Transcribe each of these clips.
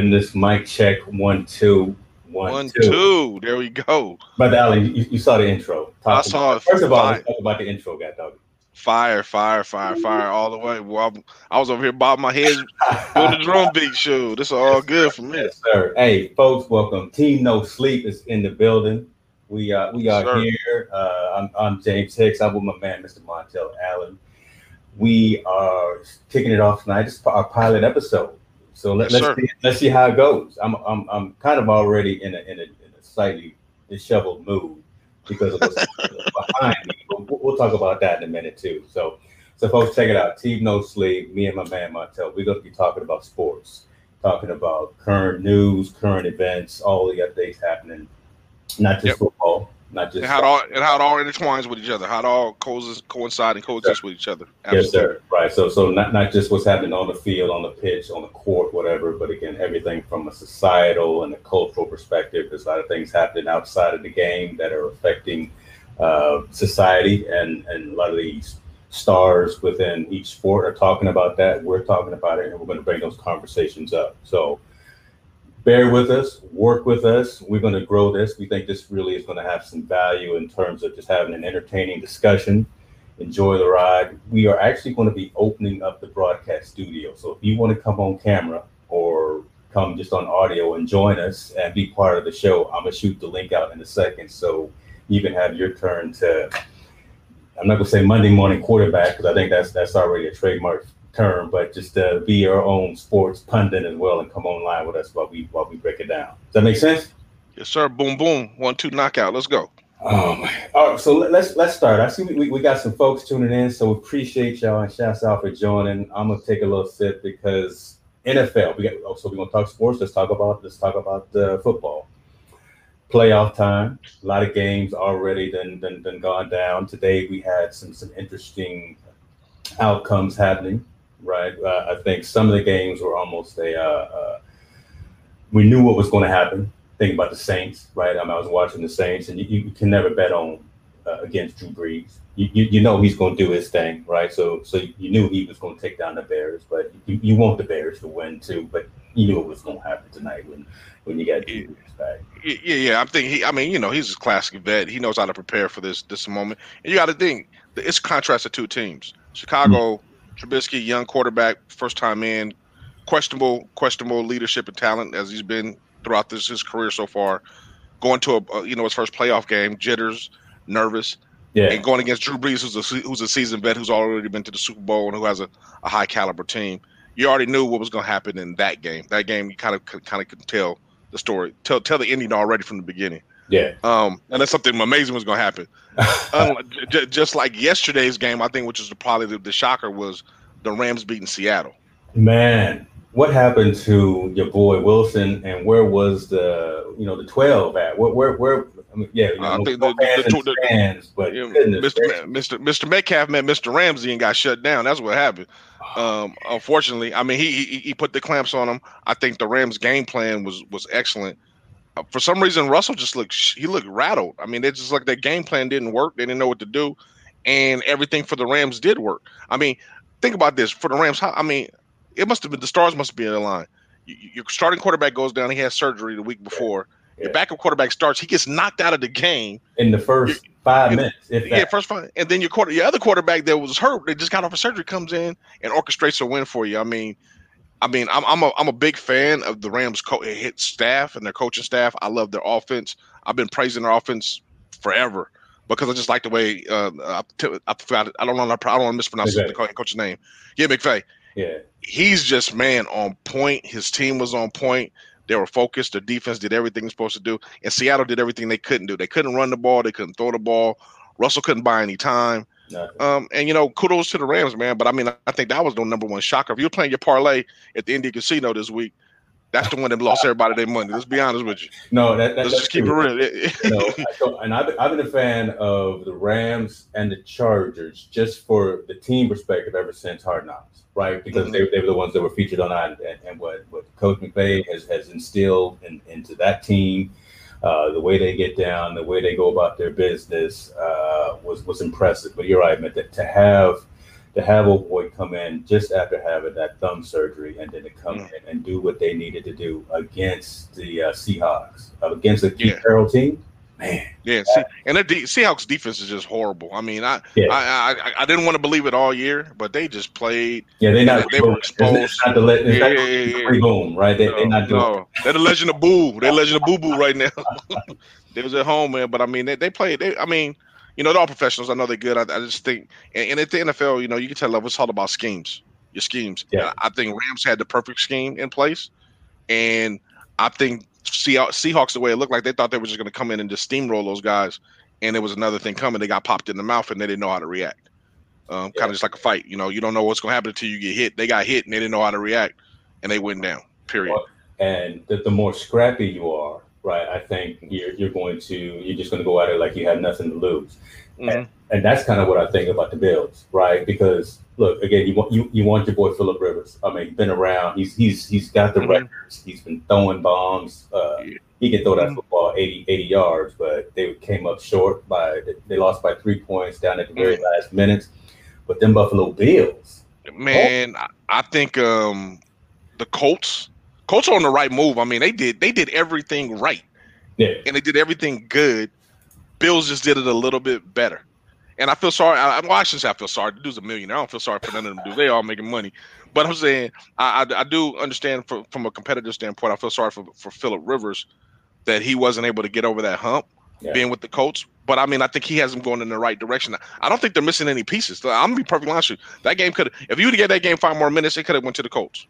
goodness. Mic check. One, two. One, One, two. two. There we go. But Allen, you, you saw the intro. Talk I saw it. First of all, let's talk about the intro, guy dog. Fire, fire, fire, fire all the way. Well, I was over here bobbing my head doing the drum beat show. This is all good for me. Yes, sir. Hey, folks, welcome. Team No Sleep is in the building. We uh, we are here. Uh, I'm, I'm James Hicks. I'm with my man, Mr. Montell Allen. We are kicking it off tonight. This is our pilot episode. So let, Yes, sir. see, let's see how it goes. I'm I'm, I'm kind of already in a, in a in a slightly disheveled mood because of what's behind me. We'll, we'll talk about that in a minute too. So so folks, check it out. Team No Sleep. Me and my man Montell. We're going to be talking about sports talking about current news, current events, all the updates happening, not just Yep. football, not just And how it all and how it all intertwines with each other, how it all coexist, coincide and coexist with each other. yes, sir. Right. So, so not not just what's happening on the field, on the pitch, on the court, whatever, but again, everything from a societal and a cultural perspective. There's a lot of things happening outside of the game that are affecting uh, society, and and a lot of these stars within each sport are talking about that. We're talking about it, and we're going to bring those conversations up. So. Bear with us, work with us. We're going to grow this. We think this really is going to have some value in terms of just having an entertaining discussion enjoy the ride. We are actually going to be opening up the broadcast studio. So if you want to come on camera or come just on audio and join us and be part of the show, I'm gonna shoot the link out in a second so you can have your turn to. I'm not gonna say Monday morning quarterback because I think that's that's already a trademark term, but just uh, be your own sports pundit as well and come online with us while we while we break it down. Does that make sense? Yes, sir. Boom, boom. One, two, knockout. Let's go. Oh my! All right, so let- let's let's start. I see we, we, we got some folks tuning in, so we appreciate y'all and shouts out for joining. I'm gonna take a little sip because NFL. We got oh, so we're gonna talk sports. Let's talk about let's talk about uh, football. Playoff time. A lot of games already then then then gone down. Today we had some some interesting outcomes happening. Right. Uh, I think some of the games were almost a. Uh, uh, we knew what was going to happen think about the Saints, right? I, mean, I was watching the Saints, and you, you can never bet on uh, against Drew Brees. You, you, you know he's going to do his thing, right? So so you knew he was going to take down the Bears, but you, you want the Bears to win too. But you knew it was going to happen tonight when when you got Drew Brees back. Yeah, yeah. I'm thinking. He, I mean, you know, he's a classic vet. He knows how to prepare for this this moment. And you got to think, it's a contrast of two teams. Chicago, Trubisky, young quarterback, first time in, questionable questionable leadership and talent as he's been throughout this his career so far. Going to a, you know his first playoff game, jitters, nervous, Yeah, and going against Drew Brees, who's a who's a seasoned vet, who's already been to the Super Bowl and who has a, a high caliber team. You already knew what was going to happen in that game. That game, you kind of kind of could tell the story, tell tell the ending already from the beginning. Yeah. Um, and that's something amazing was going to happen. Unlike- j- just like yesterday's game, I think, which is probably the, the shocker, was the Rams beating Seattle. Man, what happened to your boy Wilson, and where was the you know the twelve at? Where where where? I mean, yeah, you know, I think the- the- fans the- the- fans, but Yeah, goodness Mr. Ma- Mr. Mr. Metcalf met Mr. Ramsey and got shut down. That's what happened. Um, unfortunately, I mean, he, he he put the clamps on him. I think the Rams' game plan was was excellent. Uh, for some reason, Russell just looked sh- he looked rattled. I mean, it's just like their game plan didn't work. They didn't know what to do, and everything for the Rams did work. I mean, think about this for the Rams. How, I mean, it must have been the stars must be in the line. You- you- Your starting quarterback goes down. He has surgery the week before. Your backup quarterback starts. He gets knocked out of the game. in the first five minutes. Yeah, first fine. And then your quarter, your other quarterback that was hurt, they just got off a surgery, comes in and orchestrates a win for you. I mean, I mean, I'm I'm a I'm a big fan of the Rams co- hit staff and their coaching staff. I love their offense. I've been praising their offense forever because I just like the way uh, I, t- I forgot. I don't know. I don't want to mispronounce McVay. the coach's name. Yeah, McVay. yeah, He's just man on point. His team was on point. They were focused. The defense did everything it's supposed to do, and Seattle did everything they couldn't do. They couldn't run the ball. They couldn't throw the ball. Russell couldn't buy any time. Um, and you know, kudos to the Rams, man. But I mean, I think that was the number one shocker. If you're playing your parlay at the Indian Casino this week, that's the one that lost everybody their money. Let's be honest with you. no, that, that, Let's that's just keep it real. you know, I and I've, I've been a fan of the Rams and the Chargers just for the team perspective ever since Hard Knocks, right? Because Mhm. they, they were the ones that were featured on that, and, and what, what Coach McVay has, has instilled in, into that team, uh, the way they get down, the way they go about their business uh, was was impressive. But you're right, man. To, to have to have a boy come in just after having that thumb surgery and then to come Mm. in and do what they needed to do against the uh, Seahawks, uh, against the Yeah. Carroll team, man. Yeah, see, and the Seahawks defense is just horrible. I mean, I, Yeah. I, I I didn't want to believe it all year, but they just played. Yeah, they're not. They were It's exposed. not the le- Yeah, not yeah, yeah, boom, right? They, they're not doing. no, they're the Legend of Boo. They're Legend of Boo Boo right now. they was at home, man. But I mean, they, they played. They, I mean, you know, they're all professionals. I know they're good. I, I just think, and, and at the NFL, you know, you can tell it's all about schemes. Your schemes. Yeah. I think Rams had the perfect scheme in place, and I think Seahawks, Seahawks the way it looked like they thought they were just going to come in and just steamroll those guys, and there was another thing coming. They got popped in the mouth, and they didn't know how to react. Um, Yeah. Kind of just like a fight. You know, you don't know what's going to happen until you get hit. They got hit, and they didn't know how to react, and they went down. Period. And the, the more scrappy you are, right? I think you're you're going to you're just going to go at it like you have nothing to lose. Mhm. and that's kind of what I think about the Bills, right? Because look, again, you want you, you want your boy Philip Rivers. I mean, he's been around. He's he's he's got the Mhm. records. He's been throwing bombs. Uh, he can throw that Mhm. football 80, 80 yards, but they came up short by they lost by three points down at the very Mhm. last minutes. But them Buffalo Bills, Man, I, I think um the Colts Colts are on the right move. I mean, they did they did everything right yeah, and they did everything good. Bills just did it a little bit better. And I feel sorry. I, well, I shouldn't say I feel sorry. The dude's a millionaire. I don't feel sorry for none of them dudes. They all making money. But I'm saying I, I, I do understand from, from a competitive standpoint. I feel sorry for, for Philip Rivers that he wasn't able to get over that hump Yeah. being with the Colts. But I mean, I think he has them going in the right direction. I don't think they're missing any pieces. I'm gonna be perfectly honest with you. That game could, if you would have get that game five more minutes, it could have went to the Colts.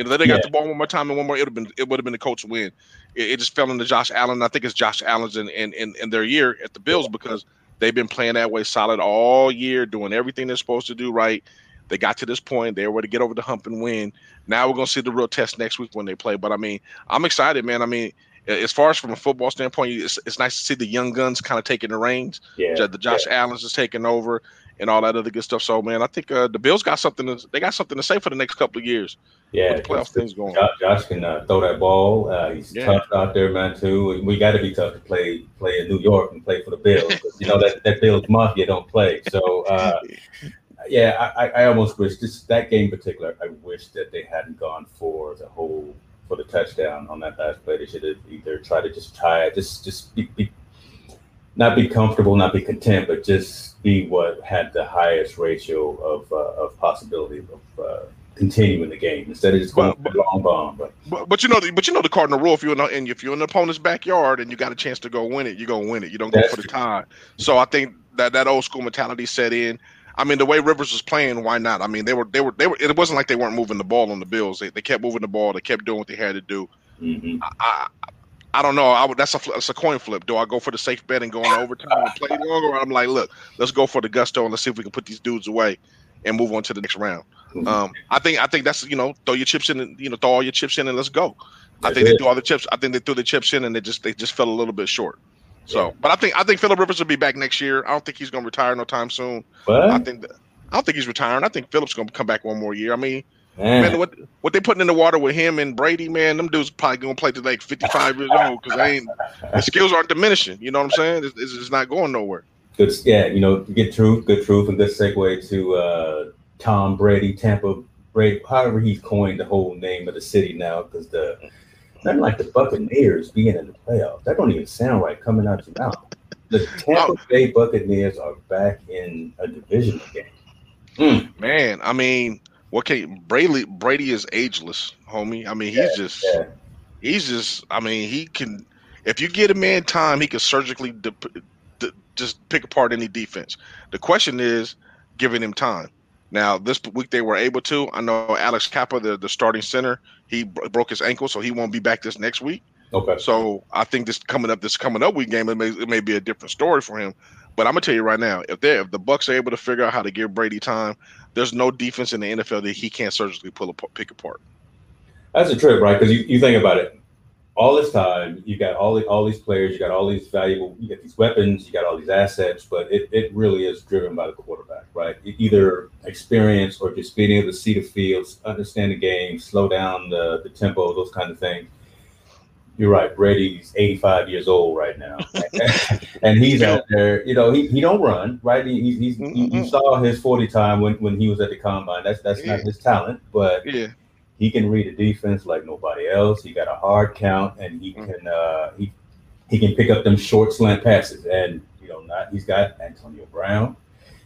You know, they got the ball one more time and one more. It would have been, it would have been the Colts win. It, it just fell into Josh Allen. I think it's Josh Allen's in, in, in, in their year at the Bills because they've been playing that way solid all year, doing everything they're supposed to do right. They got to this point. They were able to get over the hump and win. Now we're gonna see the real test next week when they play. But I mean, I'm excited, man. I mean, as far as from a football standpoint, it's, it's nice to see the young guns kind of taking the reins. yeah, The Josh Allen's is taking over and all that other good stuff. So man, I think uh, the Bills got something. To, they got something to say for the next couple of years. yeah. with the playoff things going. Josh, Josh can uh, throw that ball. Uh, he's Yeah. tough out there, man. Too. And we got to be tough to play play in New York and play for the Bills. you know that that Bills mafia don't play. So uh, yeah, I, I I almost wish this that game in particular. I wish that they hadn't gone for the whole for the touchdown on that last play. They should have either tried to just try it, just just be, be not be comfortable, not be content, but just be what had the highest ratio of uh, of possibility of uh, continuing the game instead of just going But- long bomb. But But, but you know, the- but you know the cardinal rule. If you're in, the- and if you're in the opponent's backyard and you got a chance to go win it, you're gonna win it. You don't go That's for the true. tie. So I think that that old school mentality set in. I mean, the way Rivers was playing, why not? I mean, they were they were they were. It wasn't like they weren't moving the ball on the Bills. They, they kept moving the ball. They kept doing what they had to do. mhm. I, I, I don't know. I would, that's a that's a coin flip. Do I go for the safe bet and go in overtime and play longer? Or I'm like, look, let's go for the gusto and let's see if we can put these dudes away and move on to the next round. Mhm. Um, I think I think that's you know throw your chips in and you know throw all your chips in and let's go. I think they threw all the chips. I think they threw the chips in and they just they just fell a little bit short. So, but I think I think Philip Rivers will be back next year. I don't think he's going to retire no time soon. But I think that, I don't think he's retiring. I think Phillips going to come back one more year. I mean, man, man, what what they putting in the water with him and Brady, man, them dudes probably going to play to like 55 years old because they ain't the skills aren't diminishing. You know what I'm saying? It's, it's just not going nowhere. good. Yeah, you know, good truth, good truth, and good segue to uh, Tom Brady, Tampa Brady. However, he's coined the whole name of the city now because the nothing like the Buccaneers being in the playoffs. That don't even sound right coming out your mouth. The Tampa Oh. Bay Buccaneers are back in a divisional game. Hmm, man, I mean, what can Brady? Brady is ageless, homie. I mean, he's just Yeah, he's just. I mean, he can. If you get a man time, he can surgically de- de- just pick apart any defense. The question is giving him time. Now, this week they were able to. I know Alex Cappa, the, the starting center, he bro- broke his ankle, so he won't be back this next week. okay. So I think this coming up, this coming up week game, it may, it may be a different story for him. But I'm gonna tell you right now, if they if the Bucks are able to figure out how to give Brady time, there's no defense in the NFL that he can't surgically pull a, pick apart. That's a trip, right? Because you, you think about it. All this time, you got all the, all these players, you got all these valuable, you got these weapons, you got all these assets, but it, it really is driven by the quarterback, right? Either experience or just being able to see the fields, understand the game, slow down the, the tempo, those kind of things. you're right. Brady's 85 years old right now, and he's out there. You know, he, he don't run right. He, he's, he's you saw his 40 time when, when he was at the combine. That's that's yeah. not his talent, but yeah. He can read a defense like nobody else. He got a hard count, and he mm-hmm. can uh, he he can pick up them short slant passes. And you know, not he's got Antonio Brown.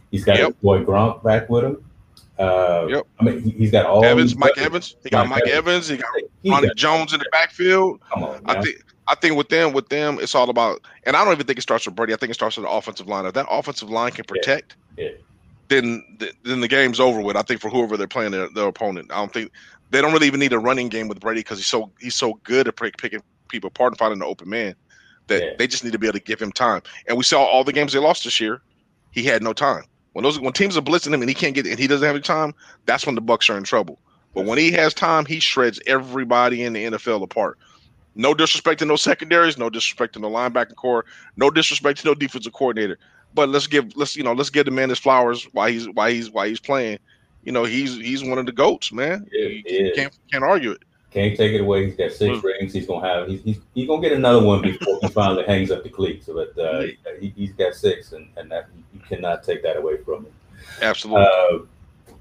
He's got yep. his boy Gronk back with him. Uh, yep. I mean, he, has got all Evans, Mike Evans. He got Mike, Mike Evans. He got Ronnie Jones in the backfield. Come on, I think. I think with them, with them, it's all about. And I don't even think it starts with Brady. I think it starts with the offensive line. If that offensive line can protect, yeah. Yeah. Then then the game's over with. I think for whoever they're playing their, their opponent. I don't think they don't really even need a running game with Brady because he's so he's so good at picking people apart and finding the open man that yeah. they just need to be able to give him time. And we saw all the games they lost this year. He had no time. When those when teams are blitzing him and he can't get and he doesn't have any time, that's when the Bucks are in trouble. But when he has time, he shreds everybody in the NFL apart. No disrespect to no secondaries, no disrespect to no linebacking core, no disrespect to no defensive coordinator. But let's give let's you know let's give the man his flowers while he's while he's while he's playing. You know he's he's one of the goats, man. Yeah, you can't can't argue it. Can't take it away. He's got 6 mm. rings. He's gonna have. He's, he's, he's gonna get another one before he finally hangs up the cleats. But uh, he, has got six, and and that you cannot take that away from him. Absolutely. Uh,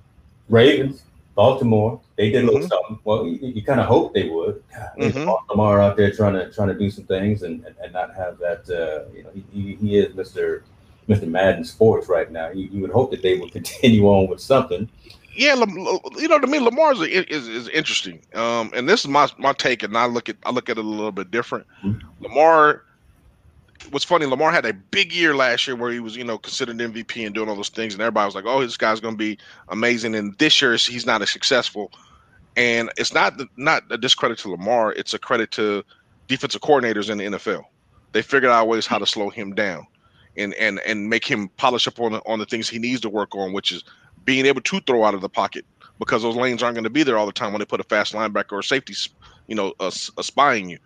Ravens, Baltimore, they did a little mm-hmm. something. Well, you, you kind of hope they would. mm-hmm. Baltimore out there trying to trying to do some things and, and, and not have that. Uh, you know, he, he is Mister Mister Madden Sports right now. You, you would hope that they would continue on with something yeah, you know, to me, Lamar is, is, is interesting. Um, and this is my my take, and I look at I look at it a little bit different. Mm-hmm. Lamar was funny. Lamar had a big year last year where he was, you know, considered MVP and doing all those things, and everybody was like, "Oh, this guy's going to be amazing." And this year, he's not as successful. And it's not not a discredit to Lamar; it's a credit to defensive coordinators in the NFL. They figured out ways how to slow him down, and and and make him polish up on the, on the things he needs to work on, which is being able to throw out of the pocket because those lanes aren't going to be there all the time when they put a fast linebacker or safety, you know, a, a spying you.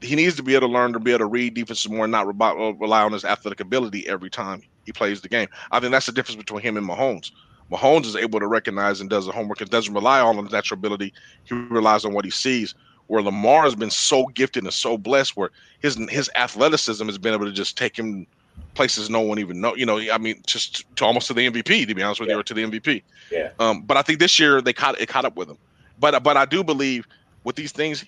He needs to be able to learn to be able to read defenses more and not uh, rely on his athletic ability every time he plays the game. I think that's the difference between him and Mahomes. Mahomes is able to recognize and does the homework and doesn't rely on his natural ability. He relies on what he sees. Where Lamar has been so gifted and so blessed, where his his athleticism has been able to just take him places no one even know. You know, I mean, just to almost to the MVP, to be honest with yeah. you, or to the MVP. Yeah. Um, but I think this year they caught it caught up with him. But but I do believe with these things,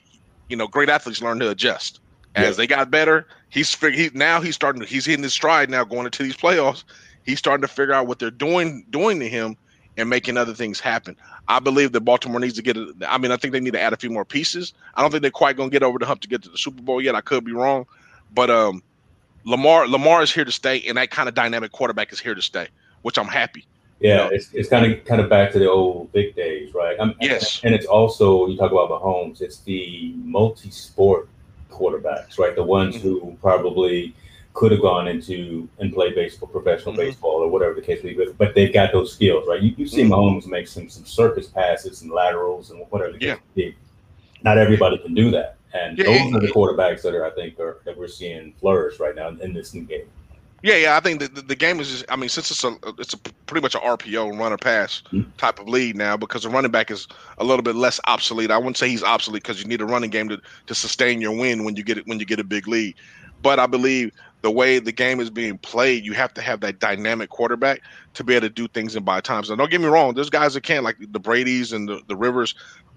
you know, great athletes learn to adjust as yeah. they got better. He's he now he's starting to, he's hitting his stride now going into these playoffs. He's starting to figure out what they're doing doing to him and making other things happen. I believe that Baltimore needs to get it. I mean, I think they need to add a few more pieces. I don't think they're quite going to get over the hump to get to the Super Bowl yet. I could be wrong, but um, Lamar Lamar is here to stay, and that kind of dynamic quarterback is here to stay, which I'm happy. Yeah, you know? it's, it's kind of kind of back to the old big days, right? I'm, yes, and it's also you talk about Mahomes. It's the multi-sport quarterbacks, right? The ones mm-hmm. who probably could have gone into and played baseball, professional mm-hmm. baseball, or whatever the case may be, but they've got those skills, right? You, you see mm-hmm. Mahomes make some some circus passes and laterals and whatever the case yeah. be. Not everybody can do that. And yeah, those are the quarterbacks that are, I think, are, that we're seeing flourish right now in this new game. Yeah, yeah, I think the, the game is. Just, I mean, since it's a it's a pretty much an RPO runner pass mm-hmm. type of lead now because the running back is a little bit less obsolete. I wouldn't say he's obsolete because you need a running game to, to sustain your win when you get it when you get a big lead. But I believe the way the game is being played, you have to have that dynamic quarterback to be able to do things in by times. And don't get me wrong, there's guys that can like the Brady's and the, the Rivers.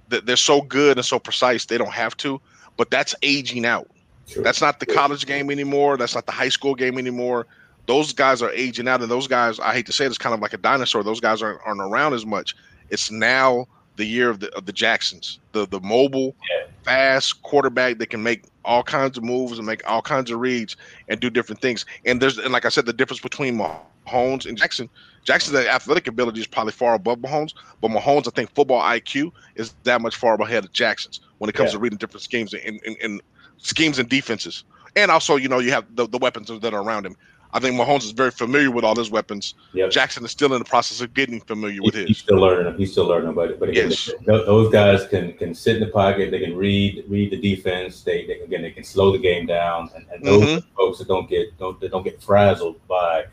That they're so good and so precise, they don't have to but that's aging out. Sure. That's not the college game anymore. That's not the high school game anymore. Those guys are aging out, and those guys, I hate to say it, it's kind of like a dinosaur. Those guys aren't, aren't around as much. It's now the year of the of the Jacksons, the the mobile, yeah. fast quarterback that can make all kinds of moves and make all kinds of reads and do different things. And there's and like I said, the difference between Mahomes and Jackson. Jackson's athletic ability is probably far above Mahomes, but Mahomes, I think football IQ is that much far ahead of Jackson's when it comes yeah. to reading different schemes and, and, and, schemes and defenses. And also, you know, you have the, the weapons that are around him. I think Mahomes is very familiar with all his weapons. Yep. Jackson is still in the process of getting familiar with his. He's still learning. He's still learning. But but again, yes. those guys can can sit in the pocket. They can read read the defense. They, they again they can slow the game down. And, and those mm-hmm. folks that don't get don't that don't get frazzled by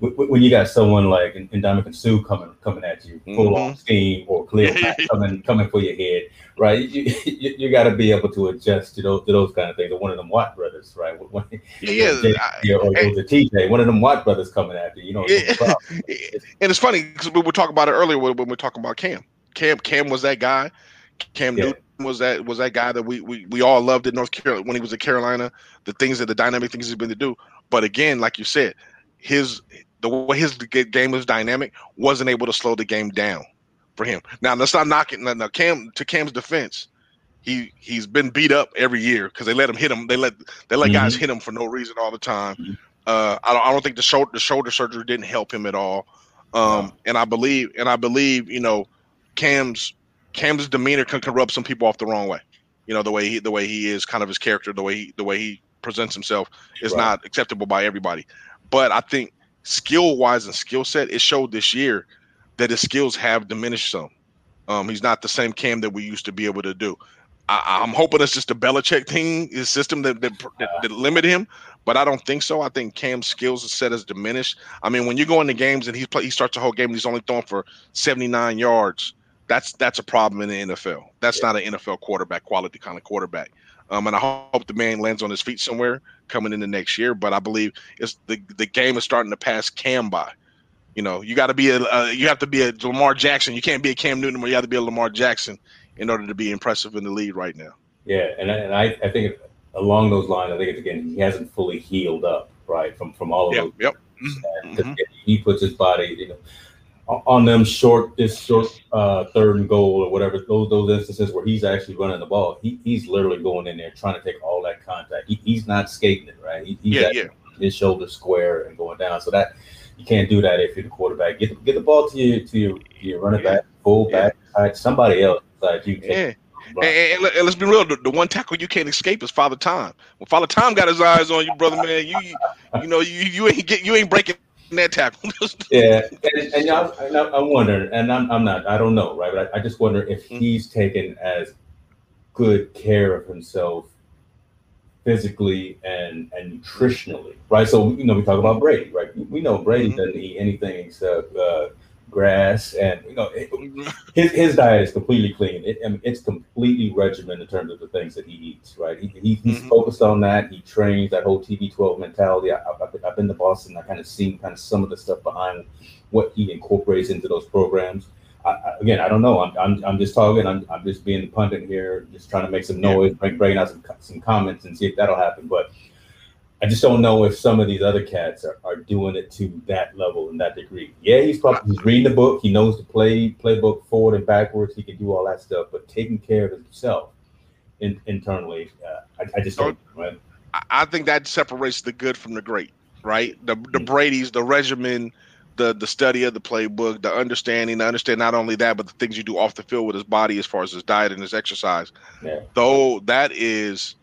when you got someone like Ndamukong Suh coming coming at you full mm-hmm. on steam or clear coming coming for your head, right? You you, you got to be able to adjust to those to those kind of things. Or one of them Watt brothers, right? When, yeah, yeah, or, or the TJ, one of them Watt brothers coming after you, know. Yeah. and it's funny because we were talking about it earlier when we were talking about Cam. Cam Cam was that guy. Cam yeah. Newton was that was that guy that we, we we all loved in North Carolina when he was in Carolina. The things that the dynamic things he's been to do. But again, like you said, his the way his game was dynamic wasn't able to slow the game down for him. Now let's not knock it. Now Cam to Cam's defense, he he's been beat up every year because they let him hit him. They let they let mm-hmm. guys hit him for no reason all the time. Mm-hmm. Uh, I don't I don't think the shoulder the shoulder surgery didn't help him at all. Um, and I believe and I believe you know Cam's Cam's demeanor can, can rub some people off the wrong way. You know the way he the way he is, kind of his character, the way he the way he presents himself is right. not acceptable by everybody. But I think skill wise and skill set, it showed this year that his skills have diminished some. Um, he's not the same Cam that we used to be able to do. I, am hoping it's just a Belichick thing, his system that that, that that, limit him, but I don't think so. I think Cam's skills set has diminished. I mean, when you go into games and he play, he starts a whole game and he's only throwing for 79 yards. That's that's a problem in the NFL. That's yeah. not an NFL quarterback quality kind of quarterback. Um, and I hope the man lands on his feet somewhere coming in the next year. But I believe it's the the game is starting to pass Cam by. You know, you got to be a uh, you have to be a Lamar Jackson. You can't be a Cam Newton, but you have to be a Lamar Jackson in order to be impressive in the league right now. Yeah, and and I, I think along those lines, I think it's again he hasn't fully healed up right from from all of yep, those. Yep. Mm-hmm. He puts his body, you know, on them short this short uh, third and goal or whatever those those instances where he's actually running the ball, he, he's literally going in there trying to take all that contact. He, he's not skating it right. He, he's yeah, yeah. his shoulder square and going down. So that you can't do that if you're the quarterback. Get the, get the ball to your to your, your running yeah. back, full back, yeah. somebody else besides you. Yeah. And, and, and, let's be real. The, the, one tackle you can't escape is Father Time. When Father Time got his eyes on you, brother, man, you you know you you ain't get you ain't breaking that tackle. yeah, and, and y'all, I'm wondering, and I'm, I'm not, I don't know, right? But I, I just wonder if mm-hmm. he's taken as good care of himself physically and and nutritionally, right? So you know, we talk about Brady, right? We know Brady mm-hmm. doesn't eat anything except uh, grass, and you know, it, his his diet is completely clean. It, I mean, it's completely regimented in terms of the things that he eats. Right, he, he he's mm-hmm. focused on that. He trains that whole TB12 mentality. I, have I've been to Boston. I kind of seen kind of some of the stuff behind what he incorporates into those programs. I, I, again, I don't know. I'm, I'm, I'm just talking. I'm, I'm just being the pundit here, just trying to make some noise, bring, bringing out some, some comments and see if that'll happen. But I just don't know if some of these other cats are, are doing it to that level and that degree. Yeah, he's probably he's reading the book. He knows the play playbook forward and backwards. He can do all that stuff, but taking care of himself in, internally, uh, I, I, just don't. Right? I think that separates the good from the great. Right, the the mm-hmm. Brady's, the regimen, the the study of the playbook, the understanding, the understand not only that, but the things you do off the field with his body as far as his diet and his exercise. Yeah. Though that is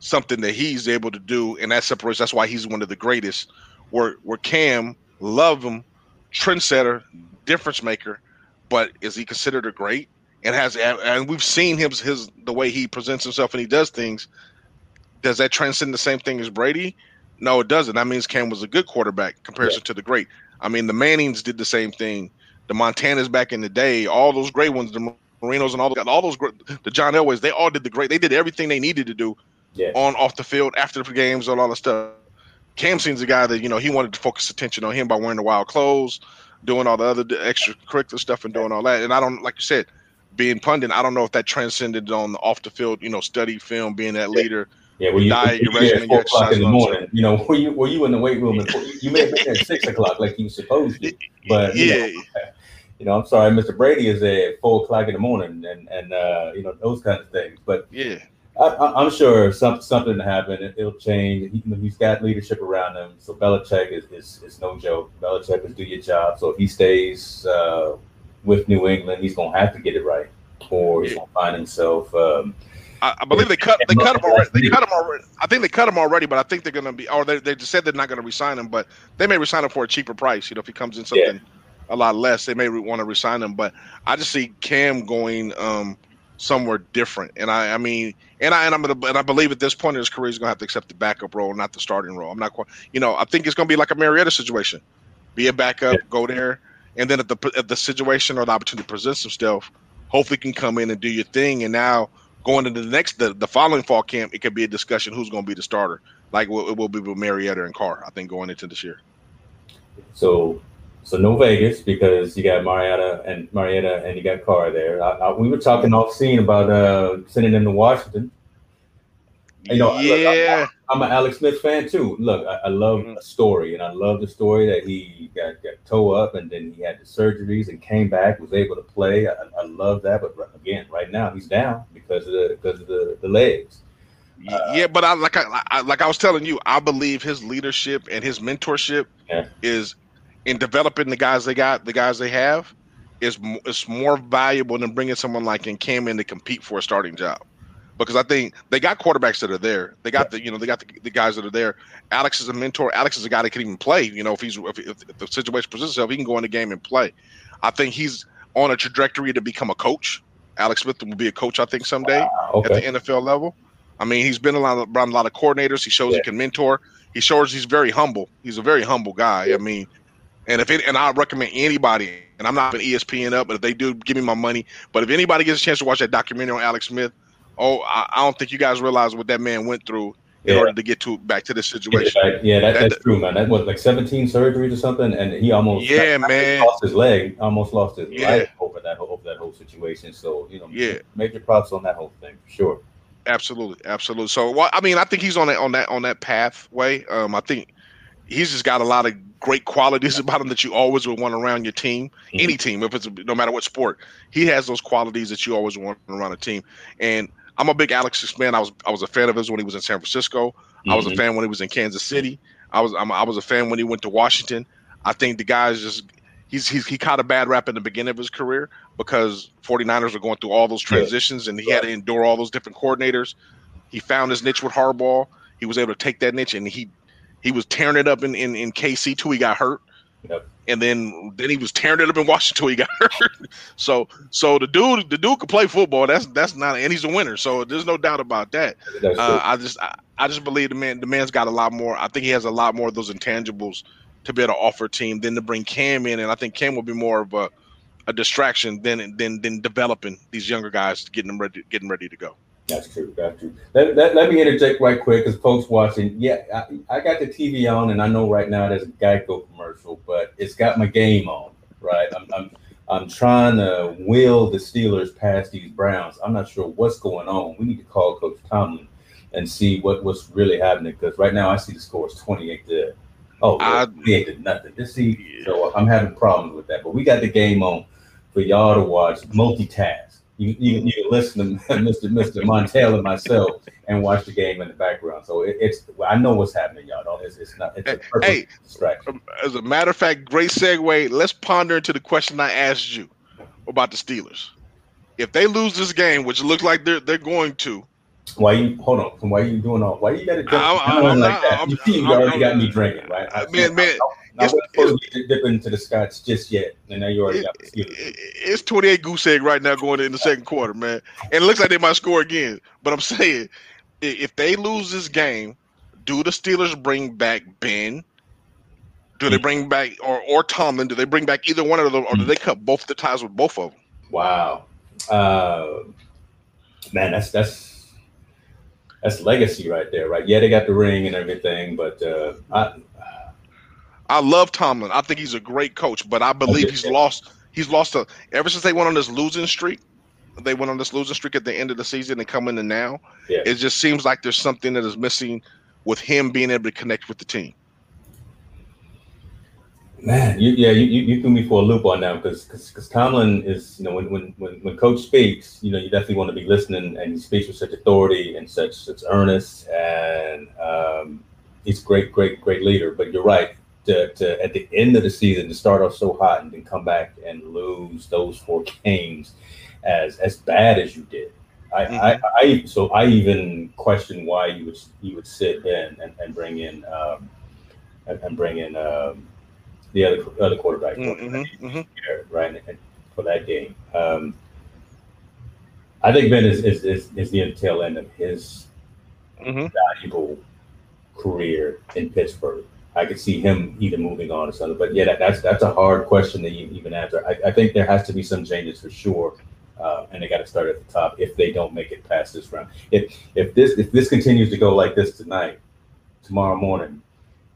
something that he's able to do, and that separates. That's why he's one of the greatest. Where where Cam, love him, trendsetter, difference maker, but is he considered a great? And has and we've seen him his the way he presents himself and he does things. Does that transcend the same thing as Brady? No, it doesn't. That means Cam was a good quarterback comparison yeah. to the great. I mean, the Mannings did the same thing. The Montanas back in the day, all those great ones, the Marinos and all those, all those the John Elways, they all did the great. They did everything they needed to do yeah. on off the field after the games and all that stuff. Cam seems a guy that you know he wanted to focus attention on him by wearing the wild clothes, doing all the other extracurricular stuff, and doing all that. And I don't like you said, being pundit. I don't know if that transcended on the off the field. You know, study film, being that leader. Yeah, well, you, diet, you, your regimen, four o'clock in the morning. You know, were you were you in the weight room? And you may have been at six o'clock like you supposed to, but yeah. You know, you know, I'm sorry, Mr. Brady is there at four o'clock in the morning, and and uh, you know those kinds of things. But yeah, I, am sure some, something happen. It, will change. He, has got leadership around him. So Belichick is, is, is, no joke. Belichick is do your job. So if he stays uh, with New England, he's going to have to get it right, or he's going to find himself. Um, I, I, believe they cut they cut him already. They cut him already. I think they cut him already, but I think they're going to be, or they, they just said they're not going to resign him, but they may resign him for a cheaper price. You know, if he comes in something yeah. a lot less, they may want to resign him. But I just see Cam going. Um, somewhere different. And I, I mean, and I and I'm gonna and I believe at this point in his career he's gonna have to accept the backup role, not the starting role. I'm not quite, you know, I think it's gonna be like a Mariota situation. be a backup, yeah. go there, and then if the if the situation or the opportunity presents itself, hopefully can come in and do your thing. And now going into the next the, the following fall camp, it could be a discussion who's going to be the starter, like it will be with Mariota and Carr. I think going into this year. So, so no Vegas because you got Mariota and Mariota and you got Carr there. I, I, we were talking off scene about uh, sending them to Washington. You know, yeah. Look, I'm, I'm, an Alex Smith fan too. Look, I, I love mm-hmm. a story, and I love the story that he got, got toe up, and then he had the surgeries and came back, was able to play. I, I love that, but again, right now he's down because of the because of the, the legs. Uh, yeah, but I like I, I, like I was telling you, I believe his leadership and his mentorship yeah. is in developing the guys they got, the guys they have, is is more valuable than bringing someone like in Cam in to compete for a starting job because I think they got quarterbacks that are there. They got the you know they got the, the, guys that are there. Alex is a mentor. Alex is a guy that can even play. You know if he's if, if the situation presents itself, he can go in the game and play. I think he's on a trajectory to become a coach. Alex Smith will be a coach, I think, someday okay. at the NFL level. I mean, he's been around, around a lot of coordinators. He shows yeah. he can mentor. He shows he's very humble. He's a very humble guy. Yeah. I mean, and if it, and I recommend anybody, and I'm not an ESPN up, but if they do, give me my money. But if anybody gets a chance to watch that documentary on Alex Smith, oh, I, I, don't think you guys realize what that man went through in yeah. order to get to back to this situation. Yeah, yeah that, that's true, man. That was like 17 surgeries or something, and he almost yeah, man, lost his leg, almost lost his yeah. life over that over that whole situation. So you know, yeah, major props on that whole thing for sure. Absolutely, absolutely. So, well, I mean, I think he's on that on that on that pathway. Um, I think he's just got a lot of great qualities about him that you always would want around your team, mm-hmm. any team, if it's no matter what sport. He has those qualities that you always want around a team, and I'm a big Alex Smith fan. I was I was a fan of his when he was in San Francisco. Mm-hmm. I was a mm-hmm. fan when he was in Kansas City. I was I'm, i was a fan when he went to Washington. I think the guy's just he's, he's he caught a bad rap in the beginning of his career because 49ers were going through all those transitions yeah. and he had to endure all those different coordinators. He found his niche with Harbaugh. He was able to take that niche and he he was tearing it up in in, in KC till he got hurt. Yep. And then then he was tearing it up in Washington till he got hurt. so so the dude the dude could play football. That's that's not and he's a winner. So there's no doubt about that. Uh, I just I, I, just believe the man the man's got a lot more. I think he has a lot more of those intangibles to be able to offer a team than to bring Cam in. And I think Cam will be more of a a distraction than than than developing these younger guys, getting them ready getting ready to go. That's true. That's true. Let, let, let me interject right quick because folks watching, yeah, I, I, got the TV on and I know right now there's a Geico commercial, but it's got my game on, right? I'm, I'm, I'm trying to will the Steelers past these Browns. I'm not sure what's going on. We need to call Coach Tomlin and see what, what's really happening because right now I see the score is 28 to oh, I, 28 to nothing. Just see, so I'm having problems with that. But we got the game on for y'all to watch, multitask you you, you can listen to Mr. Mr. Montell and myself and watch the game in the background. So it, it's I know what's happening, y'all. Don't, it's, it's not it's a perfect hey, distraction. Um, as a matter of fact, great segue. Let's ponder into the question I asked you about the Steelers. If they lose this game, which looks like they're they're going to, why you hold on? Why are you doing all? Why you got it like that? You see, you already got me drinking, right? I, man, man, I wasn't supposed to dip into the scotch just yet, and now you already it, got the It's 28 goose egg right now going in the second quarter, man. And it looks like they might score again. But I'm saying, if they lose this game, do the Steelers bring back Ben? Do they hmm. bring back or or Tomlin? Do they bring back either one of them, or do hmm. they cut both the ties with both of them? Wow, uh, man, that's that's that's legacy right there, right? Yeah, they got the ring and everything, but uh, I I love Tomlin. I think he's a great coach, but I believe he's lost. He's lost a ever since they went on this losing streak. They went on this losing streak at the end of the season and coming in now. Yeah. It just seems like there's something that is missing with him being able to connect with the team. Man, you, yeah, you, you threw me for a loop on that because because Tomlin is you know when, when when when coach speaks, you know you definitely want to be listening, and he speaks with such authority and such such earnest, and um, he's a great great great leader. But you're right, to, to at the end of the season to start off so hot and then come back and lose those four games as as bad as you did. I, mm-hmm. I, I, so I even question why you would you would sit in and, and bring in um, and, bring in um, the other other quarterback, mm-hmm. mm-hmm. right for that game. Um, I think Ben is is, is, is the tail end of his mm-hmm. valuable career in Pittsburgh. I could see him either moving on or something. But yeah, that, that's that's a hard question to even answer. I, I think there has to be some changes for sure. Uh, and they got to start at the top if they don't make it past this round. If if this if this continues to go like this tonight, tomorrow morning,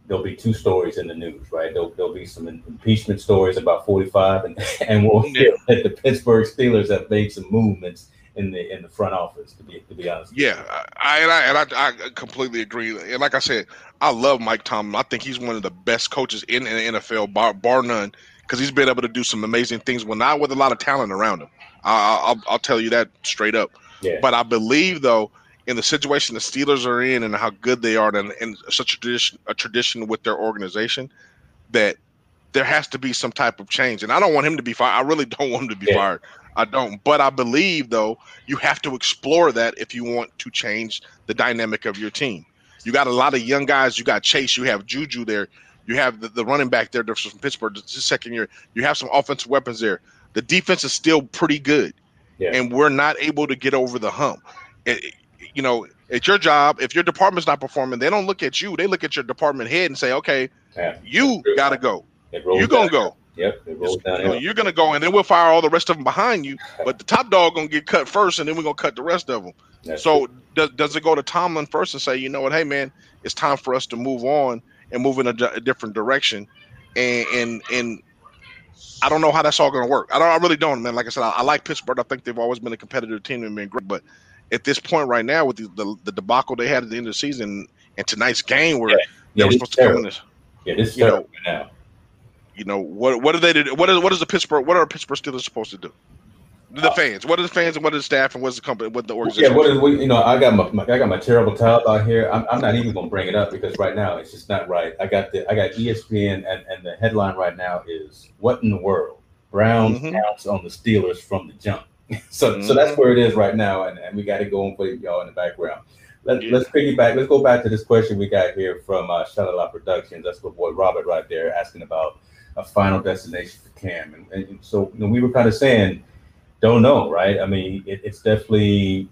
there'll be two stories in the news, right? There'll, there'll be some impeachment stories about 45, and and we'll hear that the Pittsburgh Steelers have made some movements in the in the front office. To be to be honest. Yeah, I and I and I, I completely agree. And like I said, I love Mike Tomlin. I think he's one of the best coaches in, in the NFL, bar, bar none, because he's been able to do some amazing things. Well, not with a lot of talent around him. I'll, I'll tell you that straight up. Yeah. But I believe though, in the situation the Steelers are in and how good they are, and, and such a tradition, a tradition with their organization, that there has to be some type of change. And I don't want him to be fired. I really don't want him to be yeah. fired. I don't. But I believe though, you have to explore that if you want to change the dynamic of your team. You got a lot of young guys. You got Chase. You have Juju there. You have the, the running back there from Pittsburgh. This second year. You have some offensive weapons there the defense is still pretty good, yeah. and we're not able to get over the hump. It, you know, it's your job. If your department's not performing, they don't look at you. They look at your department head and say, "Okay, yeah. you got to go. You're gonna go." Yep, it rolls down. You know, you're gonna go, and then we'll fire all the rest of them behind you. But the top dog gonna get cut first, and then we're gonna cut the rest of them. That's so does, does it go to Tomlin first and say, you know what, hey man, it's time for us to move on and move in a, a different direction, and and and I don't know how that's all going to work. I don't. I really don't, man. Like I said, I, I, like Pittsburgh. I think they've always been a competitive team and been great. But at this point right now, with the, the, the debacle they had at the end of the season and tonight's game, where yeah. they were supposed terrible. to come in this, yeah, this you know, now. You know what? What are they? Do? What is what is the Pittsburgh? What are Pittsburgh Steelers supposed to do? the uh, fans. What are the fans and what are the staff and what's the company? What the organization? Yeah, what is what, you know? I got my, my, I got my terrible towel out here. I'm, I'm not even gonna bring it up because right now it's just not right. I got the I got ESPN and, and the headline right now is what in the world? Browns mm-hmm. counts on the Steelers from the jump. so mm-hmm. so that's where it is right now, and, and we got to go and play y'all in the background. Let, yeah. Let's piggyback. Let's go back to this question we got here from uh, Shalala Productions. That's my boy Robert right there asking about a final destination for Cam. And, and so you know, we were kind of saying, don't know, right? I mean, it, it's definitely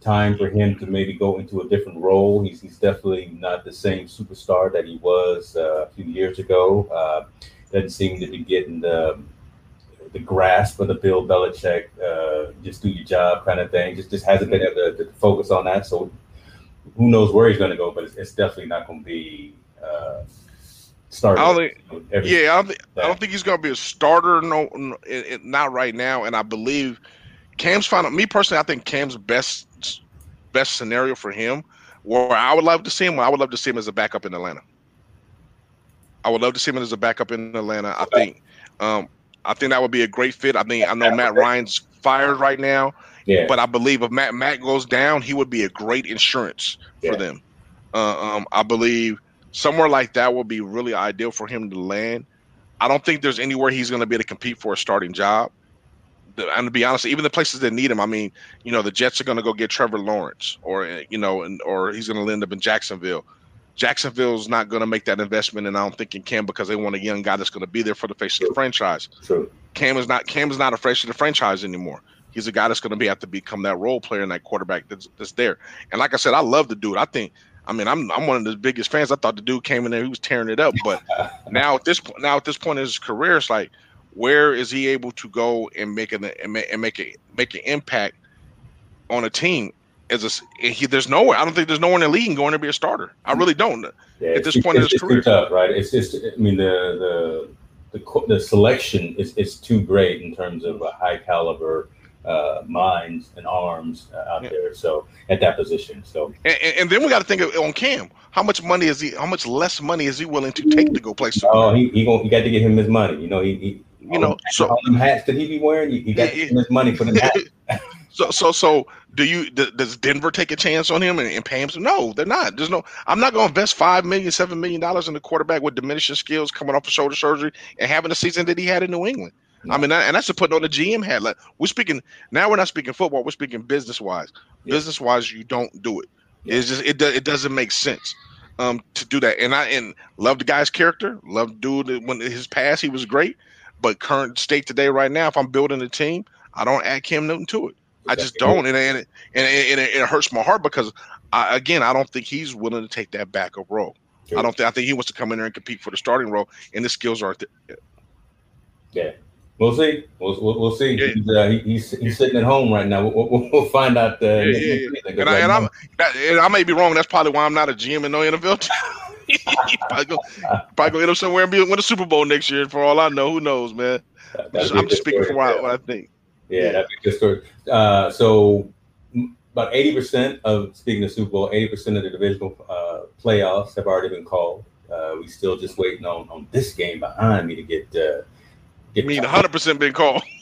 time for him to maybe go into a different role. He's, he's definitely not the same superstar that he was uh, a few years ago. Uh, doesn't seem to be getting the the grasp of the Bill Belichick, uh, just do your job kind of thing. Just just hasn't been able to, to focus on that. So who knows where he's going to go, but it's, it's, definitely not going to be uh, starter. I don't think, yeah, I don't, think, I don't think he's going to be a starter. No, no it, it, not right now. And I believe Cam's final. Me personally, I think Cam's best best scenario for him, where I would love to see him, I would love to see him as a backup in Atlanta. I would love to see him as a backup in Atlanta. I think um, I think that would be a great fit. I think I know Matt Ryan's fired right now, yeah. but I believe if Matt Matt goes down, he would be a great insurance for them. Uh, um, I believe somewhere like that would be really ideal for him to land. I don't think there's anywhere he's going to be able to compete for a starting job. And to be honest, even the places that need him, I mean, you know, the Jets are going to go get Trevor Lawrence, or you know, and or he's going to end up in Jacksonville. Jacksonville's not going to make that investment, and I don't think it can because they want a young guy that's going to be there for the face of the franchise. True. Cam is not Cam is not a face of the franchise anymore. He's a guy that's going to be have to become that role player and that quarterback that's, that's there. And like I said, I love the dude. I think. I mean, I'm I'm one of the biggest fans. I thought the dude came in there, he was tearing it up. But now at this point, now at this point in his career, it's like, where is he able to go and make an and make, and make a make an impact on a team? as a he, there's nowhere. I don't think there's nowhere in the league going to be a starter. I mm-hmm. really don't. Yeah, at this point in his career, tough, right? It's just. I mean, the the the, the selection is, is too great in terms of a high caliber uh, minds and arms uh, out yeah. there. So at that position. So and, and then we got to think of, on Cam. How much money is he? How much less money is he willing to take to go play? Somewhere? Oh, he he, gonna, he got to get him his money. You know, he, he you know, so all them hats that he be wearing, he, he got to get him his money for the hats. So so so do you does Denver take a chance on him and, and pay him? Some? No, they're not. There's no. I'm not going to invest five million, seven million dollars in a quarterback with diminishing skills, coming off of shoulder surgery, and having the season that he had in New England. I mean, and that's to put on the GM hat. Like we're speaking now, we're not speaking football. We're speaking business wise. Yeah. Business wise, you don't do it. Yeah. It's just it. It doesn't make sense um to do that. And I and love the guy's character. Love dude when his past he was great, but current state today right now, if I'm building a team, I don't add Cam Newton to it. I just don't, and and it, and, it, and it, hurts my heart because I, again, I don't think he's willing to take that backup role. I don't think I think he wants to come in there and compete for the starting role, and the skills aren't there. Yeah, we'll see. We'll we'll, we'll see. Yeah. He's, uh, he, he's he's sitting at home right now. We'll, we'll, we'll find out. Uh, Yeah, yeah, yeah. And, I, and I'm and I may be wrong. That's probably why I'm not a GM in no NFL. probably go, probably go end up somewhere and be win a Super Bowl next year. For all I know, who knows, man? that'd Just- be a I'm just speaking story for what, to what. I think. Yeah, that'd be a good story. Uh, so about eighty percent of speaking of Super Bowl, eighty percent of the divisional uh, playoffs have already been called. Uh, we still just waiting on on this game behind me to get uh, I mean, 100 percent been called.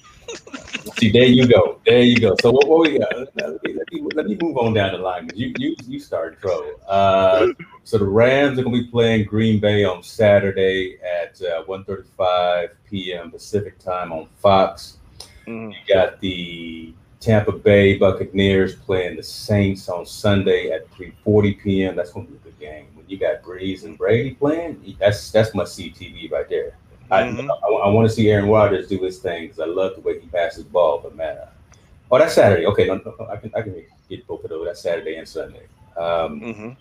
See, there you go, there you go. So what, what we got? Let me, let, me, let me move on down the line. you you you started trouble. Uh, so the Rams are going to be playing Green Bay on Saturday at uh, 1.35 p.m. Pacific time on Fox. Mhm. You got the Tampa Bay Buccaneers playing the Saints on Sunday at 3:40 p.m. That's going to be a good game. When you got Brees and Brady playing, that's that's must see TV right there. Mhm. I, want to see Aaron Rodgers do his thing because I love the way he passes the ball. But man, uh, oh, that's Saturday. Okay, no, no, I can I can get both of those. That's Saturday and Sunday. Um, Mhm.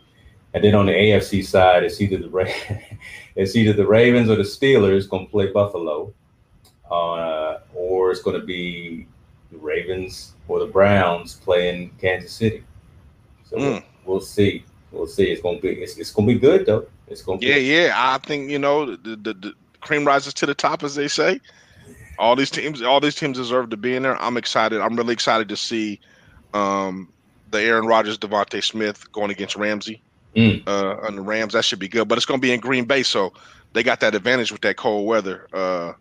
and then on the AFC side, it's either the Ra- it's either the Ravens or the Steelers going to play Buffalo, uh, or it's going to be the Ravens or the Browns playing Kansas City. So we'll, Mm. we'll see. We'll see. It's going to be it's, it's going to be good though. It's going to Yeah, be yeah. I think you know the, the the cream rises to the top, as they say. All these teams, all these teams deserve to be in there. I'm excited. I'm really excited to see um, the Aaron Rodgers, Devontae Smith going against Ramsey Mm. uh, on the Rams. That should be good. But it's going to be in Green Bay, so they got that advantage with that cold weather. Uh,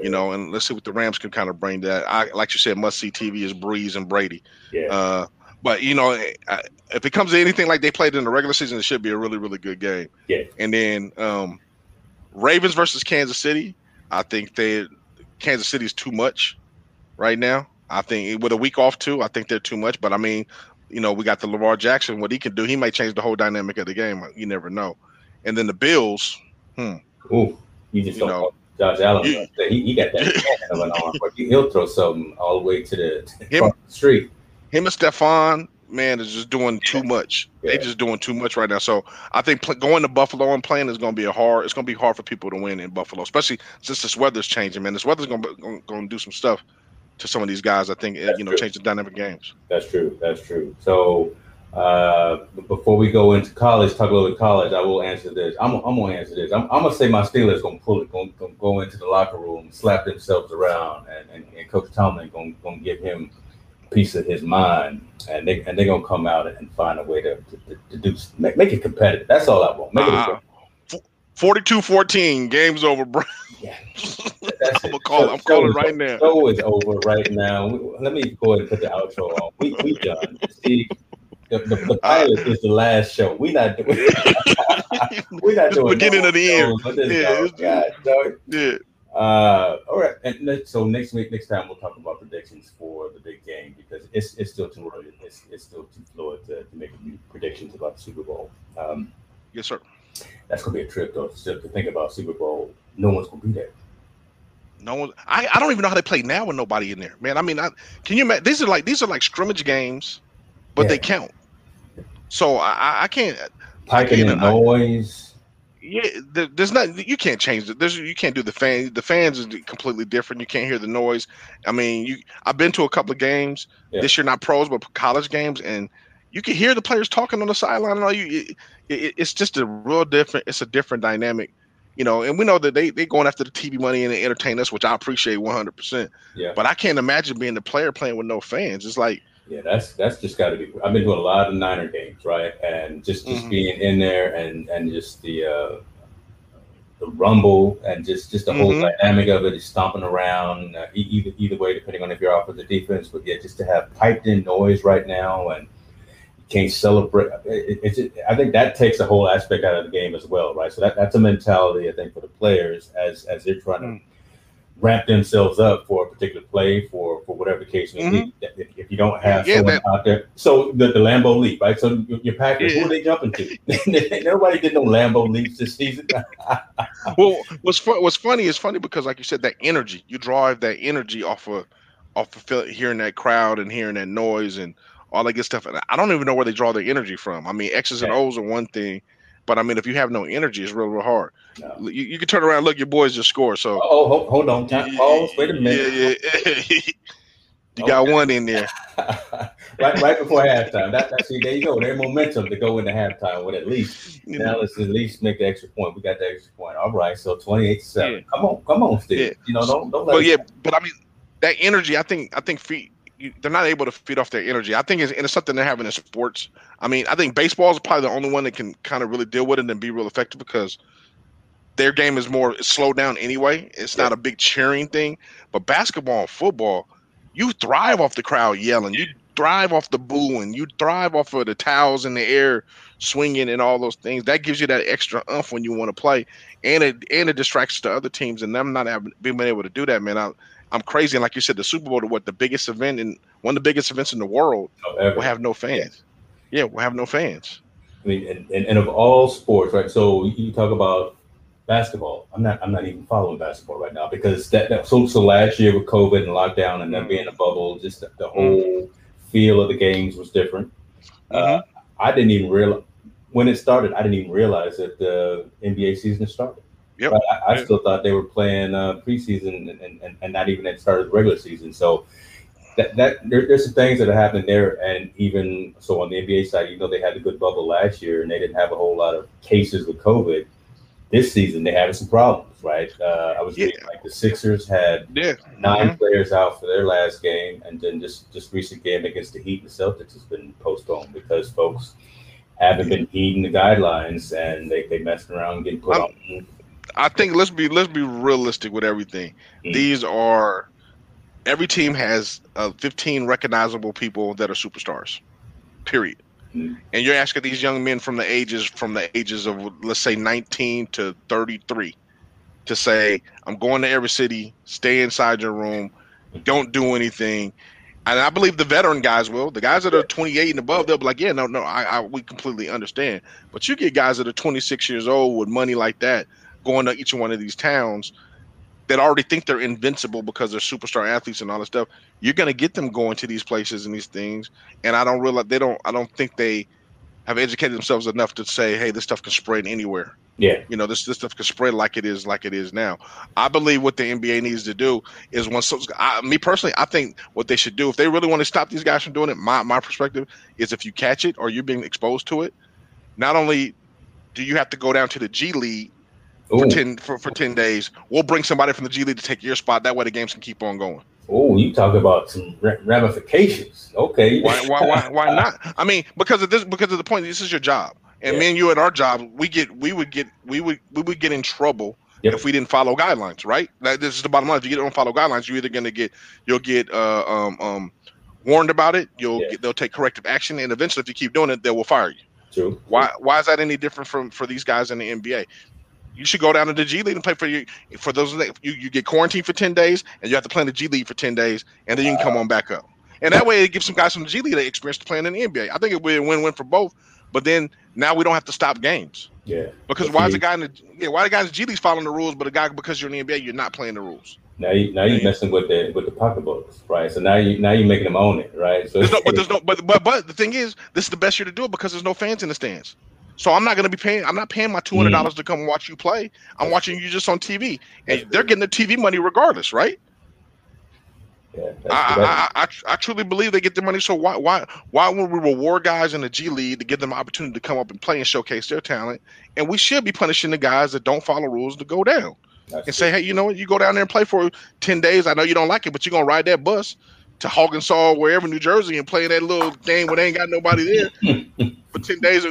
you know, and let's see what the Rams can kind of bring. That I like you said, must see TV is Brees and Brady. yeah. Uh, but you know, if it comes to anything like they played in the regular season, it should be a really, really good game. Yeah. And then um, Ravens versus Kansas City. I think they Kansas City is too much right now. I think with a week off too, I think they're too much. But I mean, you know, we got the Lamar Jackson. What he can do, he might change the whole dynamic of the game. You never know. And then the Bills. Hmm. Ooh, you just You don't know. Josh Allen, you- he, he got that of an arm, but he'll throw something all the way to the, Him- the street. him and Stefon, man, is just doing too much. They Yeah. just doing too much right now. So I think pl- going to Buffalo and playing is going to be a hard. It's going to be hard for people to win in Buffalo, especially since this weather's changing. Man, this weather's going to going to do some stuff to some of these guys. I think That's you know true. change the dynamic games. That's true. That's true. So uh, before we go into college, talk a little bit college. I will answer this. I'm, I'm gonna answer this. I'm, I'm gonna say my Steelers gonna pull it, gonna, gonna go into the locker room, slap themselves around, and, and, and Coach Tomlin gonna, gonna give him piece of his mind, and they and they're gonna come out and find a way to, to, to do make, make it competitive. That's all I want. Make it. Uh, 42-14, game's over, bro. Yeah. I'm gonna call it. I'm calling right now. Show is over right now. We- Let me go ahead and put the outro on. We we done. See, the, the, the pilot is the last show. We not doing. we not doing beginning no of the shows end. Yeah, God, dog. Yeah. Uh, all right. And so next week, next time, we'll talk about predictions for the big game because it's it's still too early. It's, it's still too fluid to, to make predictions about the Super Bowl. Um, Yes, sir. that's gonna be a trip though. Still to think about Super Bowl. No one's gonna be there. No one. I, I don't even know how they play now with nobody in there, man. I mean, I, can you imagine? These are like these are like scrimmage games, but they count. So I, I- I can't. Piping can't- in I- noise. Yeah, there's not. You can't change it. There's you can't do the fan. The fans is completely different. You can't hear the noise. I mean, you. I've been to a couple of games Yeah. this year, not pros, but college games, and you can hear the players talking on the sideline and all. You, it, it, it's just a real different. It's a different dynamic, you know. And we know that they they going after the TV money and they entertain us, which I appreciate 100. percent Yeah. But I can't imagine being the player playing with no fans. It's like Yeah, that's that's just got to be. I've been doing a lot of Niner games, right? And just just Mhm. being in there and and just the uh, the rumble and just just the whole Mhm. dynamic of it is stomping around uh, either either way, depending on if you're off of the defense. But yeah, just to have piped in noise right now and you can't celebrate. It, it's just, I think that takes a whole aspect out of the game as well, right? So that, that's a mentality I think for the players as as they're trying to Mm. Ramp themselves up for a particular play for for whatever case may be. If, if you don't have Mm-hmm. Yeah, someone out there, so the, the Lambeau leap, right? So your, Packers, who are they jumping to? Nobody did no Lambeau leaps this season. well, what's what's funny is funny because, like you said, that energy you drive that energy off of off of hearing that crowd and hearing that noise and all that good stuff. And I don't even know where they draw their energy from. I mean, X's and O's are one thing. But I mean, if you have no energy, it's real, real hard. No. You, you, can turn around, look, your boys just score. So oh, hold, hold on, time, pause. Wait a minute. Yeah, yeah. you okay. got one in there. right, right before halftime. That, that see, there you go. Their momentum to go into halftime with at least. Now let's at least make the extra point. We got the extra point. All right, so twenty-eight to seven. Yeah. Come on, come on, Steve. Yeah. You know, don't don't. Let but yeah, but I mean, that energy. I think I think feet. They're not able to feed off their energy. I think it's, it's something they're having in sports. I mean, I think baseball is probably the only one that can kind of really deal with it and be real effective because their game is more slowed down anyway. It's yeah. not a big cheering thing. But basketball and football, you thrive off the crowd yelling. You thrive off the booing. You thrive off of the towels in the air swinging and all those things. That gives you that extra umph when you want to play, and it and it distracts the other teams. And them not having, being able to do that, man, I, I'm crazy. And like you said, the Super Bowl, to what the biggest event and one of the biggest events in the world, oh, will have no fans. Yeah, we'll have no fans. I mean, and, and, and of all sports, right? So you talk about basketball. I'm not. I'm not even following basketball right now because that. that so, so last year with COVID and lockdown and then being a bubble, just the, the whole feel of the games was different. Uh, mm-hmm. Uh, I didn't even realize when it started. I didn't even realize that the NBA season started. Yep. I, I still thought they were playing uh, preseason and, and, and not even at the start of the regular season. So that, that there, there's some things that are happening there, and even so on the NBA side, you know, they had a good bubble last year, and they didn't have a whole lot of cases with COVID this season they had some problems, right? Uh, I was yeah. reading like the Sixers had yeah. 9 mm-hmm. players out for their last game, and then just just recent game against the Heat and Celtics has been postponed because folks haven't been heeding the guidelines and they they messed around and getting put on. I think let's be let's be realistic with everything. Mm-hmm. These are every team has uh, 15 recognizable people that are superstars. Period and you're asking these young men from the ages from the ages of let's say 19 to 33 to say i'm going to every city stay inside your room don't do anything. And i believe the veteran guys will. The guys that are 28 and above they'll be like yeah no no I, I we completely understand. But you get guys that are 26 years old with money like that going to each one of these towns that already think they're invincible because they're superstar athletes and all this stuff, you're gonna get them going to these places and these things. And I don't realize they don't. I don't think they have educated themselves enough to say, hey, this stuff can spread anywhere. Yeah. You know, this this stuff can spread like it is like it is now. I believe what the NBA needs to do is once so, I, me personally, I think what they should do if they really want to stop these guys from doing it, my my perspective is if you catch it or you're being exposed to it, not only do you have to go down to the G League for ten for, for ten days. We'll bring somebody from the G League to take your spot. That way, the games can keep on going. Oh, you talk about some ramifications. Okay. why, why, why, why not? I mean, because of this, because of the point. This is your job, and yeah. me and you at our job, we get, we would get, we would, we would get in trouble yep. if we didn't follow guidelines. Right. Like, this is the bottom line. If you don't follow guidelines, you're either going to get, you'll get, uh, um, um, warned about it. You'll, yeah. get, they'll take corrective action, and eventually, if you keep doing it, they will fire you. True. Why? Why is that any different from for these guys in the NBA? You should go down to the G League and play for you. For those that you, you get quarantined for ten days, and you have to play in the G League for ten days, and then you can come on back up. And that way, it gives some guys from the G League the experience to playing in the NBA. I think it would be a win-win for both. But then now we don't have to stop games. Yeah. Because why is the guy in the yeah why the guy in the G League's following the rules, but a guy because you're in the NBA, you're not playing the rules. Now you now you're messing with the with the pocketbooks, right? So now you now you're making them own it, right? So there's no, but there's no but but but the thing is, this is the best year to do it because there's no fans in the stands. So I'm not going to be paying. I'm not paying my two hundred dollars mm. to come watch you play. I'm watching you just on TV, and they're getting the TV money regardless, right? Yeah, I, I, I, I, truly believe they get the money. So why why why would we reward guys in the G League to give them an opportunity to come up and play and showcase their talent? And we should be punishing the guys that don't follow rules to go down That's and say, hey, you know what? You go down there and play for ten days. I know you don't like it, but you're gonna ride that bus to Hawkinsaw, wherever New Jersey, and play that little game where they ain't got nobody there for ten days.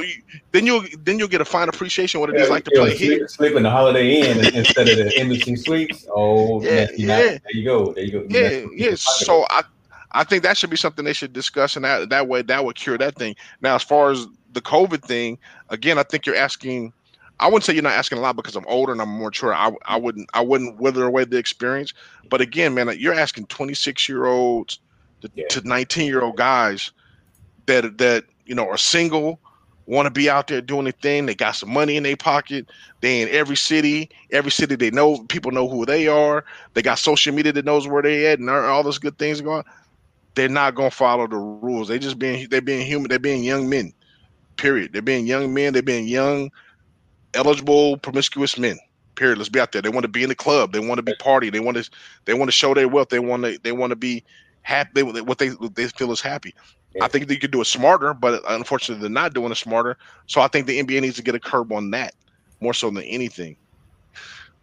Then you'll then you'll get a fine appreciation what it yeah, is like to play sleep, here. Sleep in the Holiday Inn instead of the Embassy Suites. Oh, yeah, yeah. there you go. There you go. Yeah, yeah. So I I think that should be something they should discuss, and that that way that would cure that thing. Now, as far as the COVID thing, again, I think you're asking. I wouldn't say you're not asking a lot because I'm older and I'm more mature. I, I wouldn't I wouldn't wither away the experience. But again, man, you're asking 26 year olds to, yeah. to 19 year old guys that that you know are single, want to be out there doing the thing. They got some money in their pocket. They in every city. Every city they know people know who they are. They got social media that knows where they at and all those good things going. They're not gonna follow the rules. They just being they're being human. They're being young men. Period. They're being young men. They're being young eligible promiscuous men. Period. Let's be out there. They want to be in the club. They want to be party. They want to they want to show their wealth. They want to they want to be happy. They, what they what they feel is happy. Yeah. I think they could do it smarter, but unfortunately, they're not doing it smarter. So I think the NBA needs to get a curb on that more so than anything.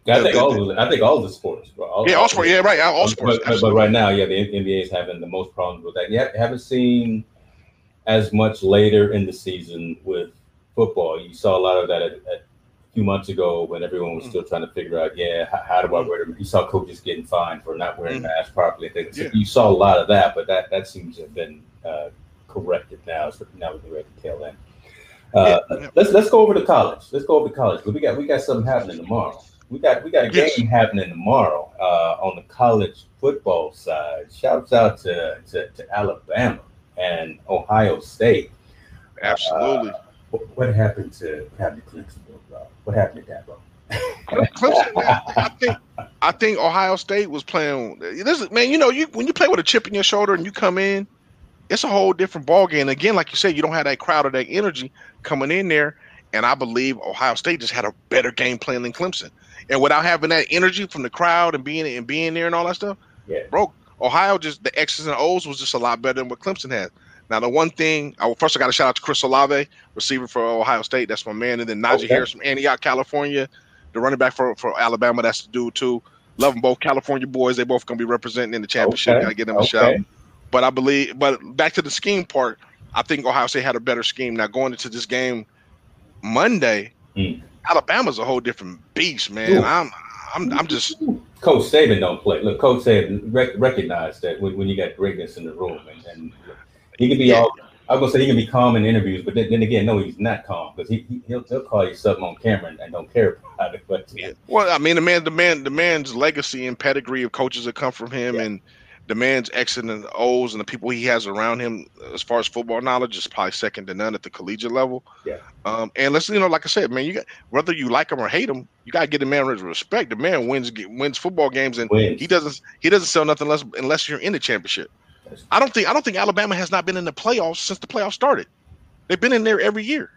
Yeah, I think all the, I think all the sports. All, yeah, all, sports. Yeah, right. All sports. But, but, right now, yeah, the NBA is having the most problems with that. You haven't seen as much later in the season with football. You saw a lot of that at, at few months ago when everyone was mm. still trying to figure out, yeah, how, how do I wear them? You saw coaches getting fined for not wearing mm. masks properly. So yeah. You saw a lot of that, but that that seems to have been uh, corrected now. So now we're ready to tail end. Uh, yeah. Let's let's go over to college. Let's go over to college. We got we got something happening tomorrow. We got we got a yes. game happening tomorrow uh, on the college football side. Shouts out to, to, to Alabama and Ohio State. Absolutely. Uh, what, what, happened to Captain Clemson, bro? What happened to bro? Clemson, man, I think I think Ohio State was playing. This is, man, you know, you when you play with a chip in your shoulder and you come in, it's a whole different ball game. Again, like you said, you don't have that crowd or that energy coming in there. And I believe Ohio State just had a better game plan than Clemson. And without having that energy from the crowd and being and being there and all that stuff, yeah. bro, Ohio just the X's and O's was just a lot better than what Clemson had. Now the one thing, I will first I got to shout out to Chris Olave, receiver for Ohio State. That's my man, and then Najee okay. Harris from Antioch, California, the running back for, for Alabama. That's the dude too. Love them both, California boys. They both gonna be representing in the championship. Okay. Gotta give them a shout. But I believe, but back to the scheme part, I think Ohio State had a better scheme. Now going into this game Monday, mm. Alabama's a whole different beast, man. Ooh. I'm I'm I'm just Coach Saban don't play. Look, Coach Saban rec- recognize that when, when you got greatness in the room, and, and he can be yeah. all. I was gonna say he can be calm in interviews, but then, then again, no, he's not calm because he, he will he'll call you something on camera and, and, don't care about it. But yeah. well, I mean, the man, the man, the man's legacy and pedigree of coaches that come from him, yeah. and the man's X's and O's and the people he has around him as far as football knowledge is probably second to none at the collegiate level. Yeah. Um, and let's you know, like I said, man, you got whether you like him or hate him, you gotta get the man respect. The man wins wins football games, and wins. he doesn't he doesn't sell nothing unless unless you're in the championship. I don't think I don't think Alabama has not been in the playoffs since the playoffs started. They've been in there every year.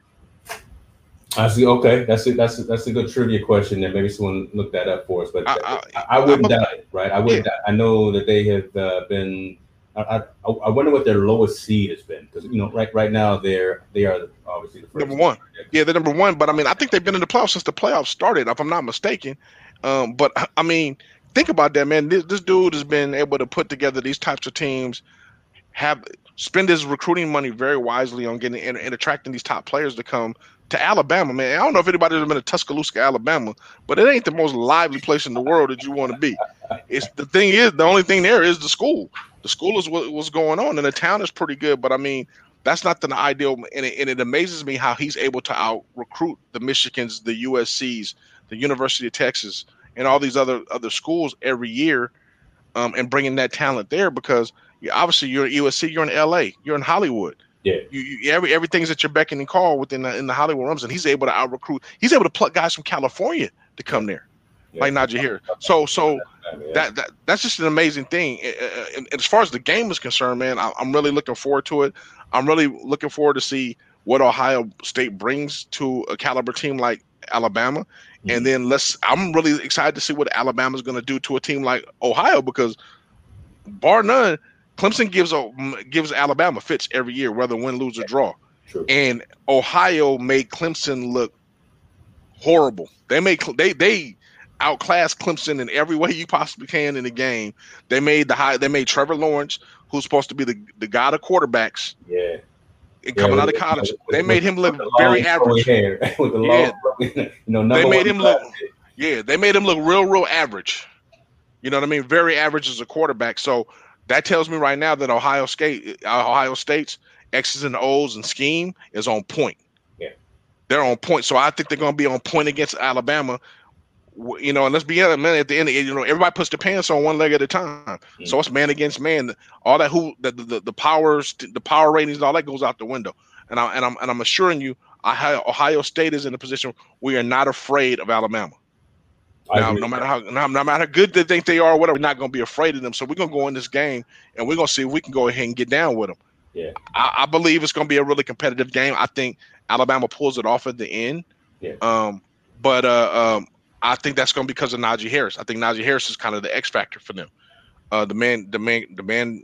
I see. Okay, that's it. That's a, that's a good trivia question. And maybe someone look that up for us. But I, I, I wouldn't doubt it, right? I wouldn't. Yeah. I know that they have uh, been. I, I, I wonder what their lowest seed has been because you know right right now they're they are obviously the number one. Yeah, they're number one. But I mean, I think they've been in the playoffs since the playoffs started, if I'm not mistaken. Um, but I mean, think about that, man. This, this dude has been able to put together these types of teams, have spend his recruiting money very wisely on getting and, and attracting these top players to come to Alabama, man. I don't know if anybody's been to Tuscaloosa, Alabama, but it ain't the most lively place in the world that you want to be. It's the thing is the only thing there is the school. The school is what, what's going on, and the town is pretty good. But I mean, that's not the ideal, and it, and it amazes me how he's able to out recruit the Michigans, the USC's, the University of Texas, and all these other other schools every year, um, and bringing that talent there because obviously you're at USC, you're in LA, you're in Hollywood yeah, you, you, every everything's at your beck and call within the, in the Hollywood realms, and he's able to out recruit. He's able to pluck guys from California to come there, yeah. like Najee here. So so that, that that's just an amazing thing. And, as far as the game is concerned, man, I, I'm really looking forward to it. I'm really looking forward to see what Ohio State brings to a caliber team like Alabama. Mm-hmm. And then let's I'm really excited to see what Alabama's going to do to a team like Ohio because bar none, Clemson gives a, gives Alabama fits every year, whether win, lose, or draw. True. And Ohio made Clemson look horrible. They made they they outclassed Clemson in every way you possibly can in the game. They made the high. They made Trevor Lawrence, who's supposed to be the the god of quarterbacks. Yeah. Coming yeah, out of college, they made him look very average. Hair, yeah. you know, they made him look. Yeah, they made him look real, real average. You know what I mean? Very average as a quarterback. So that tells me right now that Ohio State, uh, Ohio State's X's and O's and scheme is on point. Yeah, they're on point. So I think they're going to be on point against Alabama. You know, and let's be honest, man. At the end, you know, everybody puts the pants on one leg at a time. Mm-hmm. So it's man against man. All that who the, the the powers, the power ratings, all that goes out the window. And I and I'm and I'm assuring you, Ohio State is in a position we are not afraid of Alabama. Now, no matter how no, no, matter how good they think they are, whatever, we're not going to be afraid of them. So we're going to go in this game and we're going to see if we can go ahead and get down with them. Yeah, I, I believe it's going to be a really competitive game. I think Alabama pulls it off at the end. Yeah. Um, but uh, um, I think that's going to be because of Najee Harris. I think Najee Harris is kind of the X factor for them. Uh, the man, the man, the man.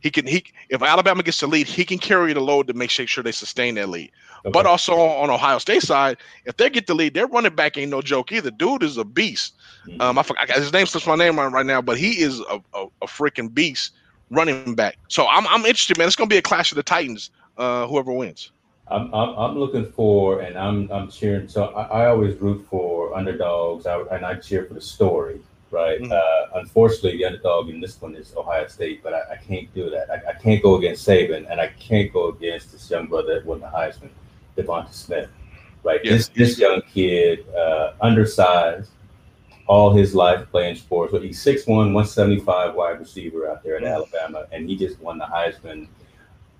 He can he if Alabama gets the lead, he can carry the load to make sure they sustain that lead. Okay. But also on Ohio State side, if they get the lead, their running back ain't no joke either. Dude is a beast. Mm-hmm. Um, I forgot his name slips my name right, right now, but he is a, a, a freaking beast running back. So I'm I'm interested, man. It's gonna be a clash of the Titans. Uh, whoever wins. I'm, I'm, I'm looking for, and I'm I'm cheering. So I, I always root for underdogs, I, and I cheer for the story, right? Mm-hmm. Uh, unfortunately, the underdog in this one is Ohio State, but I, I can't do that. I, I, can't go against Saban, and I can't go against this young brother that won the Heisman, DeVonta Smith, right? Yes. This this young kid, uh, undersized, all his life playing sports. But he's 6'1", 175 wide receiver out there at mm-hmm. Alabama, and he just won the Heisman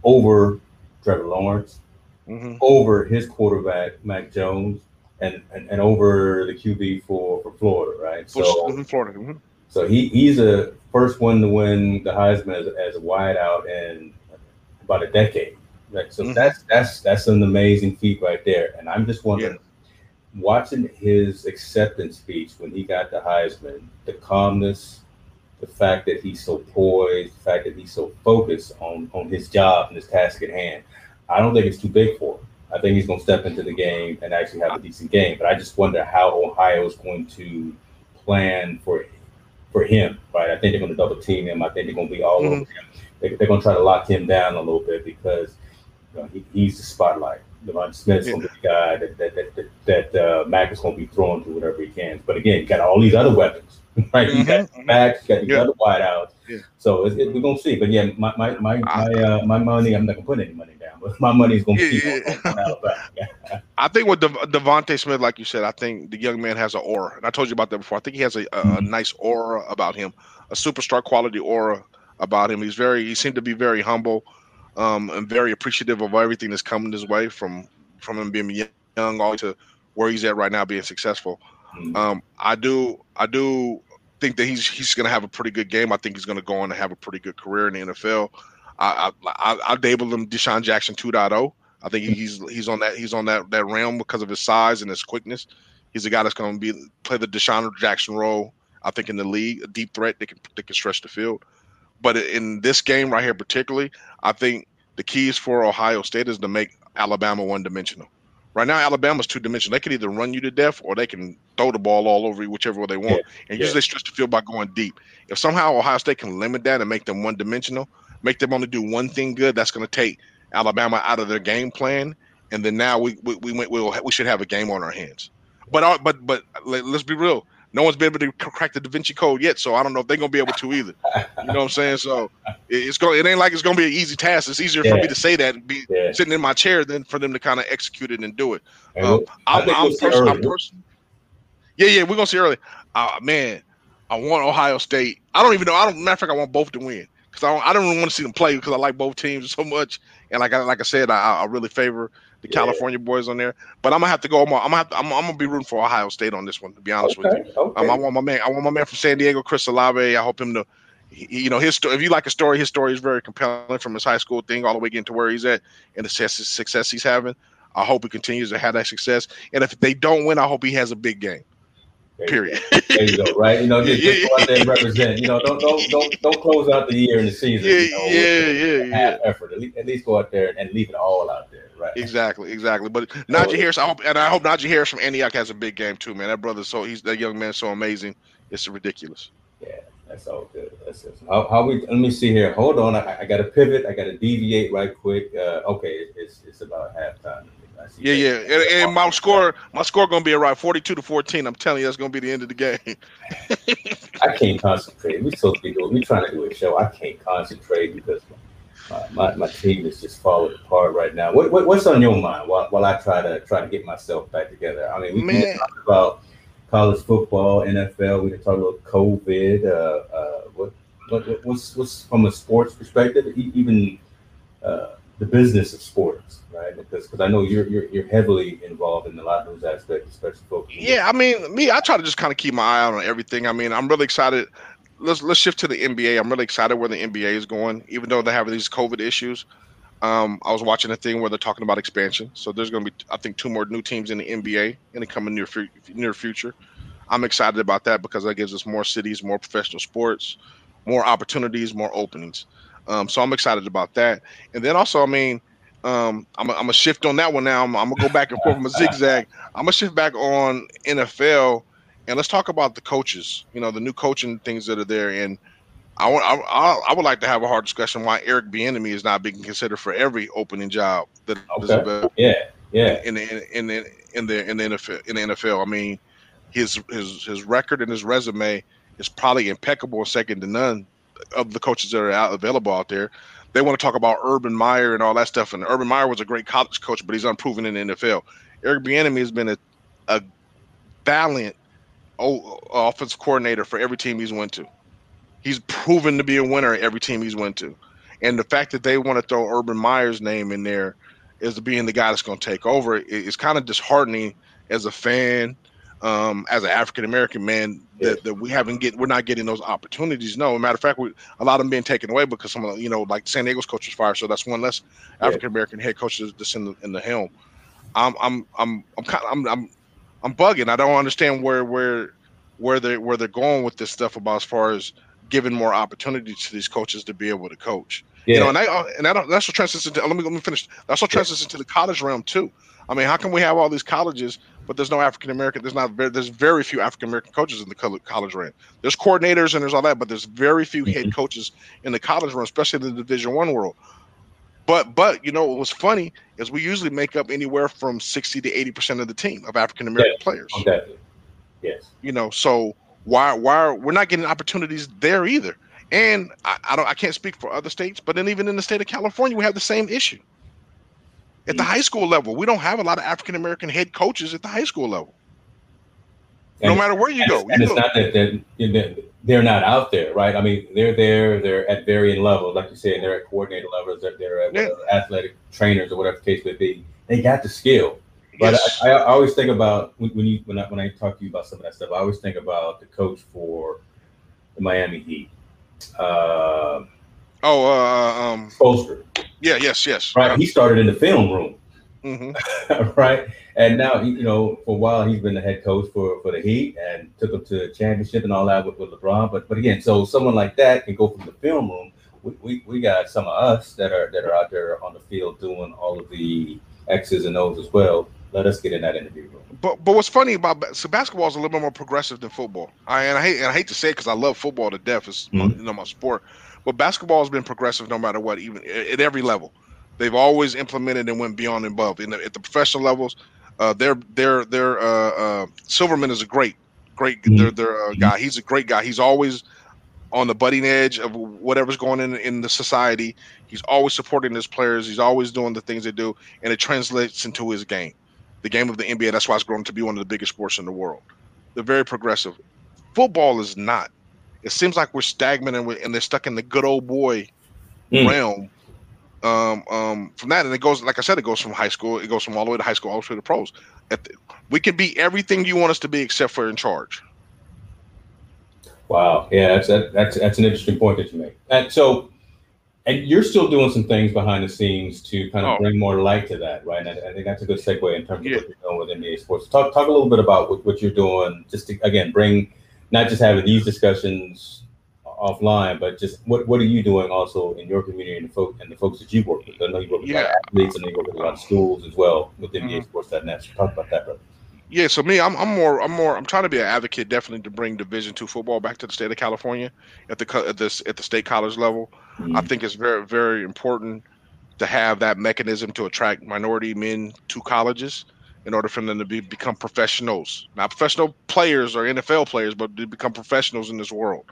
over Trevor Lawrence, mm-hmm. over his quarterback Mac Jones, and, and, and over the QB for, for Florida, right? So Florida. Mm-hmm. So he, he's a first one to win the Heisman as, as a wideout in about a decade. Right? So mm-hmm. that's that's that's an amazing feat right there. And I'm just wondering, yeah. watching his acceptance speech when he got the Heisman, the calmness, the fact that he's so poised, the fact that he's so focused on on his job and his task at hand. I don't think it's too big for him. I think he's going to step into the game and actually have a decent game. But I just wonder how Ohio is going to plan for for him, right? I think they're going to double team him. I think they're going to be all mm-hmm. over him. They, are going to try to lock him down a little bit because you know, he, he's the spotlight. DeVonta Smith's going to be the guy that that that, that, that uh, Mac is going to be throwing to whatever he can. But again, you got all these other weapons, right? Mm-hmm. You got Mac, you got these yeah. other wideouts. Yeah. So it, we're gonna see. But yeah, my my my my, uh, my money, I'm not gonna put any money my money's gonna be yeah, on, on I think with De- DeVonta Smith, like you said, I think the young man has an aura, and I told you about that before. I think he has a, a mm-hmm. nice aura about him, a superstar quality aura about him. He's very, he seemed to be very humble, um, and very appreciative of everything that's coming his way from from him being young all to where he's at right now, being successful. Mm-hmm. Um, I do, I do think that he's he's going to have a pretty good game. I think he's going to go on to have a pretty good career in the NFL. I I, I label him DeSean Jackson 2.0. I think he's he's on that he's on that that realm because of his size and his quickness. He's a guy that's going to be play the DeSean Jackson role. I think in the league, a deep threat that can that can stretch the field. But in this game right here, particularly, I think the keys for Ohio State is to make Alabama one dimensional. Right now, Alabama's two dimensional. They can either run you to death or they can throw the ball all over you, whichever way they want. Yeah, and yeah. usually they stretch the field by going deep. If somehow Ohio State can limit that and make them one dimensional, make them only do one thing good, that's going to take Alabama out of their game plan. And then now we we, we went we'll, we should have a game on our hands. But uh, but but let's be real no one's been able to crack the Da Vinci Code yet, so I don't know if they're gonna be able to either. You know what I'm saying? So it's going. It ain't like it's gonna be an easy task. It's easier yeah. for me to say that, and be yeah. sitting in my chair, than for them to kind of execute it and do it. Um, I'm, I'm, pers- I'm person- Yeah, yeah, we're gonna see early. Uh, man, I want Ohio State. I don't even know. I don't. Matter of fact, I want both to win because I don't. I don't want to see them play because I like both teams so much. And like I like I said, I, I really favor the yeah. California boys on there. But I'm gonna have to go. I'm gonna, I'm gonna, to, I'm, I'm, gonna be rooting for Ohio State on this one. To be honest okay, with you, okay. um, I want my man. I want my man from San Diego, Chris Olave. I hope him to. He, you know his story. If you like a story, his story is very compelling from his high school thing all the way getting to where he's at and the success, success he's having. I hope he continues to have that success. And if they don't win, I hope he has a big game. There Period. There you go. Right. You know, just, just go out there and represent. You know, don't don't don't don't close out the year and the season. Yeah, you know, yeah, yeah, half yeah. effort. At least, at least, go out there and leave it all out there. Right. Exactly. Exactly. But Najee Harris, I hope, and I hope Najee Harris from Antioch has a big game too, man. That brother, so he's that young man, so amazing. It's ridiculous. Yeah, that's all good. That's it. How, how we? Let me see here. Hold on. I, I got to pivot. I got to deviate right quick. Uh, okay, it's it's about halftime. Yeah, yeah, and, and, my score, my score gonna be around forty-two to fourteen. I'm telling you, that's gonna be the end of the game. I can't concentrate. We supposed to be doing. We trying to do a show. I can't concentrate because my, my, my team is just falling apart right now. What, what, what's on your mind while, while I try to try to get myself back together? I mean, we can talk about college football, NFL. We can talk about COVID. Uh, uh, what, what what's what's from a sports perspective, even uh, the business of sports, right? Because because I know you're, you're you're heavily involved in a lot of those aspects, especially focusing. Yeah, I mean, me, I try to just kind of keep my eye out on everything. I mean, I'm really excited. Let's let's shift to the NBA. I'm really excited where the NBA is going, even though they have these COVID issues. Um, I was watching a thing where they're talking about expansion. So there's going to be, I think, two more new teams in the NBA in the coming near near future. I'm excited about that because that gives us more cities, more professional sports, more opportunities, more openings. Um, so I'm excited about that. And then also, I mean, um, I'm, I'm gonna shift on that one now. I'm, I'm, gonna go back and forth from a zigzag. I'm gonna shift back on NFL, and let's talk about the coaches. You know, the new coaching things that are there. And I want, I, I would like to have a hard discussion why Eric Bieniemy is not being considered for every opening job that okay. is available. Yeah, yeah. In the in the in the in the NFL, in the NFL. I mean, his his his record and his resume is probably impeccable, second to none of the coaches that are out available out there. They want to talk about Urban Meyer and all that stuff. And Urban Meyer was a great college coach, but he's unproven in the NFL. Eric Bieniemy has been a, a valiant offensive coordinator for every team he's went to. He's proven to be a winner every team he's went to. And the fact that they want to throw Urban Meyer's name in there as being the guy that's going to take over is kind of disheartening as a fan um, as an African American man that, that we haven't get we're not getting those opportunities. No, matter of fact, we, a lot of them being taken away because some of the, you know like San Diego's coach was fired, so that's one less African American head coach that's in the in the helm. I'm I'm I'm I'm kind of, I'm I'm I'm bugging. I don't understand where where where they where they're going with this stuff about as far as giving more opportunity to these coaches to be able to coach. Yeah. You know, and I and I don't that's what transcends into let me let me finish. That's what transcends yeah. into the college realm too. I mean, how can we have all these colleges but there's no African American. There's not very, there's very few African American coaches in the college rank. There's coordinators and there's all that, but there's very few head mm-hmm. coaches in the college realm, especially in the Division One world. But but you know what was funny is we usually make up anywhere from sixty to eighty percent of the team of African American players. Okay. Yes. You know, so why why are, we're not getting opportunities there either. And I, I don't I can't speak for other states, but then even in the state of California, we have the same issue at the high school level. We don't have a lot of African American head coaches at the high school level. And no matter where you go, and you it's go. not that they're, they're not out there, right? I mean, they're there. They're at varying levels, like you said. They're at coordinator levels. They're, they're at yeah. athletic trainers or whatever the case may be. They got the skill. But yes. I, I, always think about when, when you when I, when I talk to you about some of that stuff. I always think about the coach for the Miami Heat. Uh, oh, uh, um, Spoelstra. Yeah, yes, yes. Right. He started in the film room. Mm-hmm. right. And now, you know, for a while he's been the head coach for, for the Heat and took them to a championship and all that with, with LeBron. But but again, so someone like that can go from the film room. We, we, we got some of us that are that are out there on the field doing all of the X's and O's as well. Let us get in that interview room. But but what's funny about so basketball is a little bit more progressive than football. I and I hate and I hate to say it because I love football to death. It's mm-hmm. you know my sport. But basketball has been progressive no matter what, even at every level. They've always implemented and went beyond and above. In the, at the professional levels, uh, their their their uh, uh, Silverman is a great, great mm-hmm. their their uh, guy. He's a great guy. He's always on the budding edge of whatever's going in in the society. He's always supporting his players. He's always doing the things they do, and it translates into his game, the game of the NBA. That's why it's grown to be one of the biggest sports in the world. They're very progressive. Football is not it seems like we're stagnant and, we're, and they're stuck in the good old boy mm. realm. Um, um, from that, and it goes like I said, it goes from high school, it goes from all the way to high school, all the way to pros. The, we can be everything you want us to be, except for in charge. Wow, yeah, that's that, that's that's an interesting point that you make. And so, and you're still doing some things behind the scenes to kind of oh. bring more light to that, right? And I, I, think that's a good segue in terms of yeah. what you're doing with NBA sports. Talk talk a little bit about what, what you're doing, just to again bring not just having these discussions offline, but just what what are you doing also in your community and the folks and the folks that you work with? I know you work with yeah. athletes and you work with a lot of schools as well with NBA mm-hmm. Sports.net. So talk about that, brother. Yeah, so me, I'm, I'm more, I'm more, I'm trying to be an advocate, definitely to bring Division two football back to the state of California at the at this at the state college level. Mm-hmm. I think it's very very important to have that mechanism to attract minority men to colleges in order for them to be become professionals, not professional players or NFL players, but to become professionals in this world.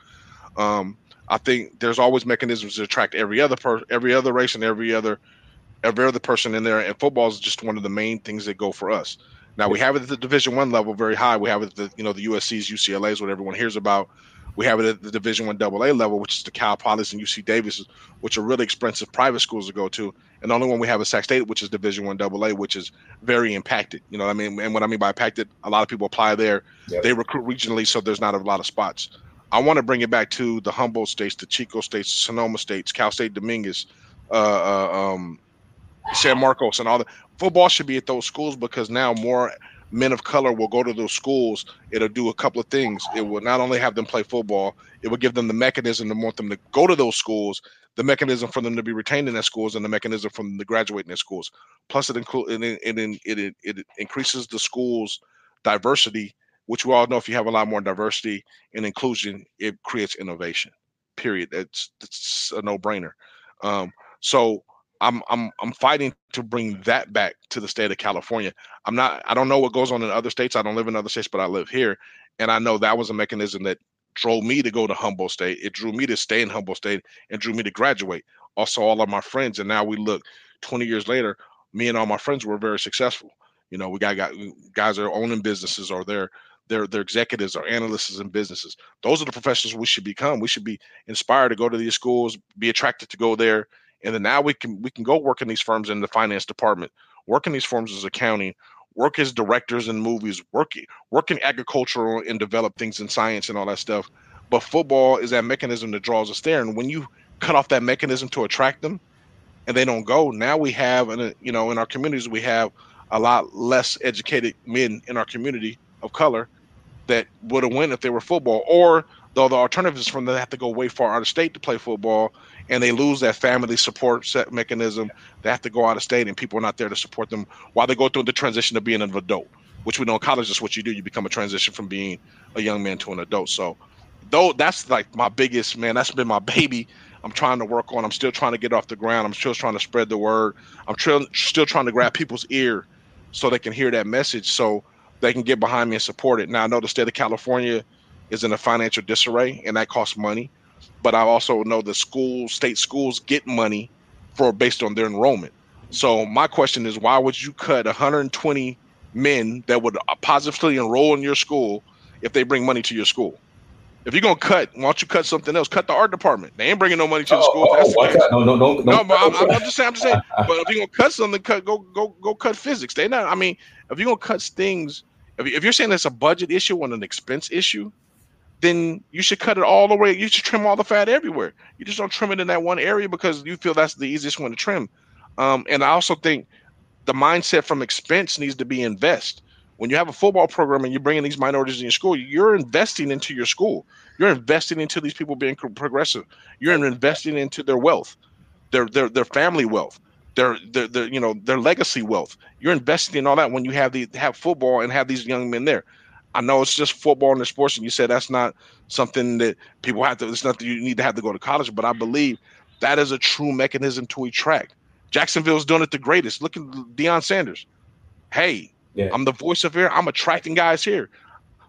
Um, I think there's always mechanisms to attract every other per every other race and every other every other person in there. And football is just one of the main things that go for us. Now we have it at the Division One level very high. We have it at the you know the USC's, UCLA's, what everyone hears about. We have it at the Division One AA level, which is the Cal Polys and UC Davis, which are really expensive private schools to go to. And the only one we have is Sac State, which is Division One AA, which is very impacted. You know what I mean? And what I mean by impacted, a lot of people apply there. Yep. They recruit regionally, so there's not a lot of spots. I want to bring it back to the Humboldt states, the Chico states, Sonoma states, Cal State Dominguez, uh, uh, um, San Marcos and all that. Football should be at those schools because now more men of color will go to those schools. It'll do a couple of things. It will not only have them play football, it will give them the mechanism to want them to go to those schools, the mechanism for them to be retained in their schools, and the mechanism for them to graduate in their schools. Plus, it include it, it, it, it, increases the schools' diversity, which we all know if you have a lot more diversity and inclusion, it creates innovation. Period. It's it's a no brainer. Um, so I'm I'm I'm fighting to bring that back to the state of California. I'm not I don't know what goes on in other states. I don't live in other states, but I live here. And I know that was a mechanism that drove me to go to Humboldt State. It drew me to stay in Humboldt State and drew me to graduate. Also, all of my friends. And now we look 20 years later, me and all my friends were very successful. You know, we got, got guys that are owning businesses or they're they're, they're executives or analysts in businesses. Those are the professionals we should become. We should be inspired to go to these schools, be attracted to go there, and then now we can we can go work in these firms in the finance department, work in these firms as accounting, work as directors in movies, work work in agricultural and develop things in science and all that stuff. But football is that mechanism that draws us there, and when you cut off that mechanism to attract them, and they don't go, now we have, and you know, in our communities we have a lot less educated men in our community of color that would have won if they were football, or though the alternative is from they have to go way far out of state to play football and they lose that family support set mechanism. They have to go out of state, and people are not there to support them while they go through the transition of being an adult. Which we know in college is what you do. You become a transition from being a young man to an adult. So, though that's like my biggest man. That's been my baby. I'm trying to work on. I'm still trying to get off the ground. I'm still trying to spread the word. I'm still trying to grab people's ear so they can hear that message, so they can get behind me and support it. Now I know the state of California is in a financial disarray, and that costs money but I also know the school, state schools get money for based on their enrollment. So my question is, why would you cut 120 men that would positively enroll in your school if they bring money to your school? If you're gonna cut, why don't you cut something else? Cut the art department. They ain't bringing no money to the oh, school. Oh, oh, no, no, no, no. but I'm, I'm, just saying. I'm just saying. But if you're gonna cut something, cut go go go cut physics. They not. I mean, if you're gonna cut things, if, if you're saying it's a budget issue and an expense issue, then you should cut it all the way. You should trim all the fat everywhere. You just don't trim it in that one area because you feel that's the easiest one to trim. Um, and I also think the mindset from expense needs to be invest. When you have a football program and you're bringing these minorities in your school, you're investing into your school. You're investing into these people being progressive. You're investing into their wealth, their their their family wealth, their their, their you know their legacy wealth. You're investing in all that when you have the have football and have these young men there. I know it's just football and the sports, and you said that's not something that people have to. It's nothing you need to have to go to college, but I believe that is a true mechanism to attract. Jacksonville's doing it the greatest. Look at Deion Sanders. Hey, yeah. I'm the voice of here. I'm attracting guys here.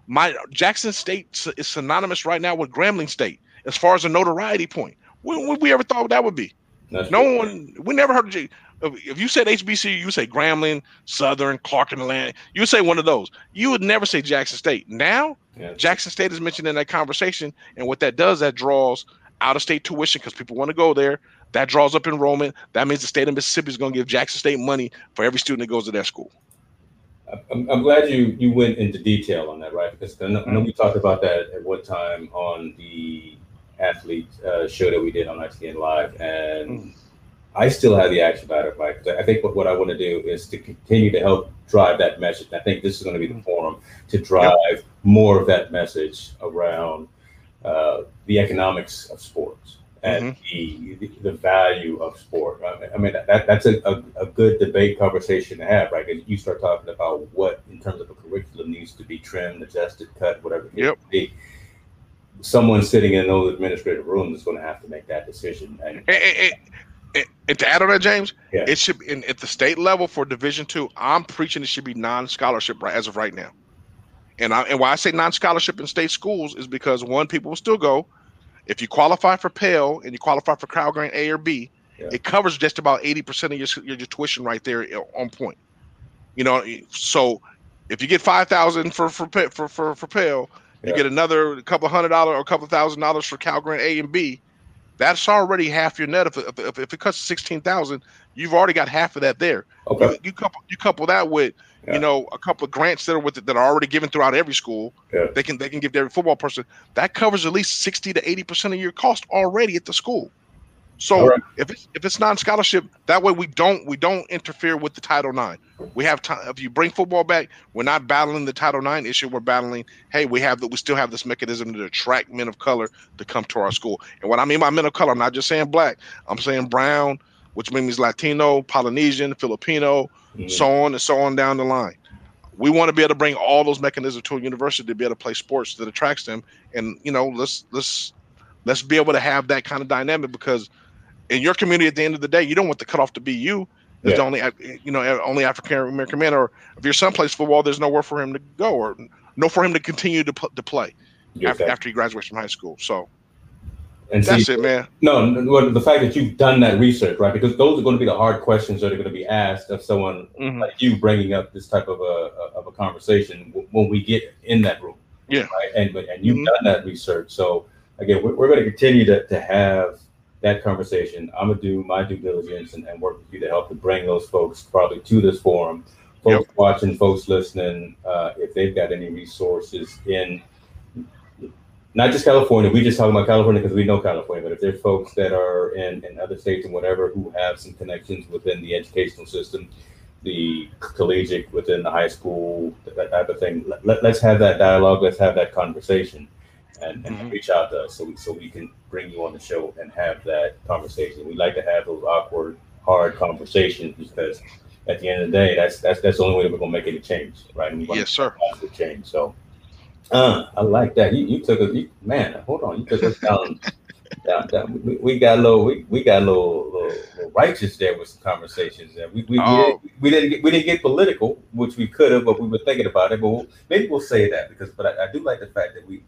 My Jackson State is synonymous right now with Grambling State as far as a notoriety point. When would we ever thought that would be? That's no true. one. We never heard of if you said HBCU, you say Grambling, Southern, Clark and Atlanta. You would say one of those. You would never say Jackson State. Now, yeah. Jackson State is mentioned in that conversation, and what that does, that draws out of state tuition because people want to go there. That draws up enrollment. That means the state of Mississippi is going to give Jackson State money for every student that goes to their school. I'm, I'm glad you you went into detail on that, right? Because I know, I know we talked about that at one time on the athlete uh, show that we did on ITN Live, and. I still have the action item, right? I think what, what I want to do is to continue to help drive that message. I think this is going to be the forum to drive yep. more of that message around uh, the economics of sports and mm-hmm. the, the value of sport. I mean, that, that's a, a, a, good debate conversation to have, right? Because you start talking about what, in terms of a curriculum, needs to be trimmed, adjusted, cut, whatever it yep. be. Someone sitting in those administrative rooms is going to have to make that decision. And, and to add on that, James, yeah. it should be in, at the state level for Division two. I'm preaching it should be non-scholarship right as of right now. And I, and why I say non-scholarship in state schools is because one, people will still go. If you qualify for Pell and you qualify for Cal Grant A or B, yeah. it covers just about eighty percent of your, your, your tuition right there eh, on point. You know, eh, so if you get five thousand for for for for for Pell, you get another couple hundred dollars or a couple thousand dollars for Cal Grant A and B that's already half your net. If, if, if it cuts sixteen thousand, you've already got half of that there. Okay. You, you couple you couple that with yeah. you know a couple of grants that are with it, that are already given throughout every school. Yeah. They can they can give to every football person that covers at least sixty to eighty percent of your cost already at the school. So right. if it's if it's non-scholarship, that way we don't we don't interfere with the Title IX. We have time. If you bring football back, we're not battling the Title IX issue. We're battling. Hey, we have that. We still have this mechanism to attract men of color to come to our school. And what I mean by men of color, I'm not just saying black. I'm saying brown, which means Latino, Polynesian, Filipino, mm-hmm. so on and so on down the line. We want to be able to bring all those mechanisms to a university to be able to play sports that attracts them. And you know, let's let's let's be able to have that kind of dynamic because in your community at the end of the day, you don't want the cutoff to be you. Yeah. only you know only African American man, or if your son plays football, there's nowhere for him to go, or no for him to continue to to play after, after he graduates from high school. So and that's see, it, man. No, well, the fact that you've done that research, right? Because those are going to be the hard questions that are going to be asked of someone mm-hmm. like you bringing up this type of a of a conversation when we get in that room. Yeah. Right. And and you've mm-hmm. done that research, so again, we're, we're going to continue to to have that conversation. I'm gonna do my due diligence and, and, work with you to help to bring those folks probably to this forum. Folks yep. watching, folks listening, uh, if they've got any resources in not just California, we just talking about California because we know California, but if there's folks that are in, in other states and whatever who have some connections within the educational system, the collegiate within the high school, that type of thing, let, let's have that dialogue, let's have that conversation and, and mm-hmm. reach out to us so we, so we can bring you on the show and have that conversation. We like to have those awkward, hard conversations because at the end of the day, that's that's that's the only way that we're gonna make any change, right? Yes, sir. Change. So, uh, I like that. You, you took a you, man. Hold on, you took us down. down, down. We, we, got a little, we, we got a little, little, little righteous there with some conversations. There. We, we, oh. we, didn't, we didn't get, we didn't get political, which we could have, but we were thinking about it. But we'll, maybe we'll say that because, but I, I do like the fact that we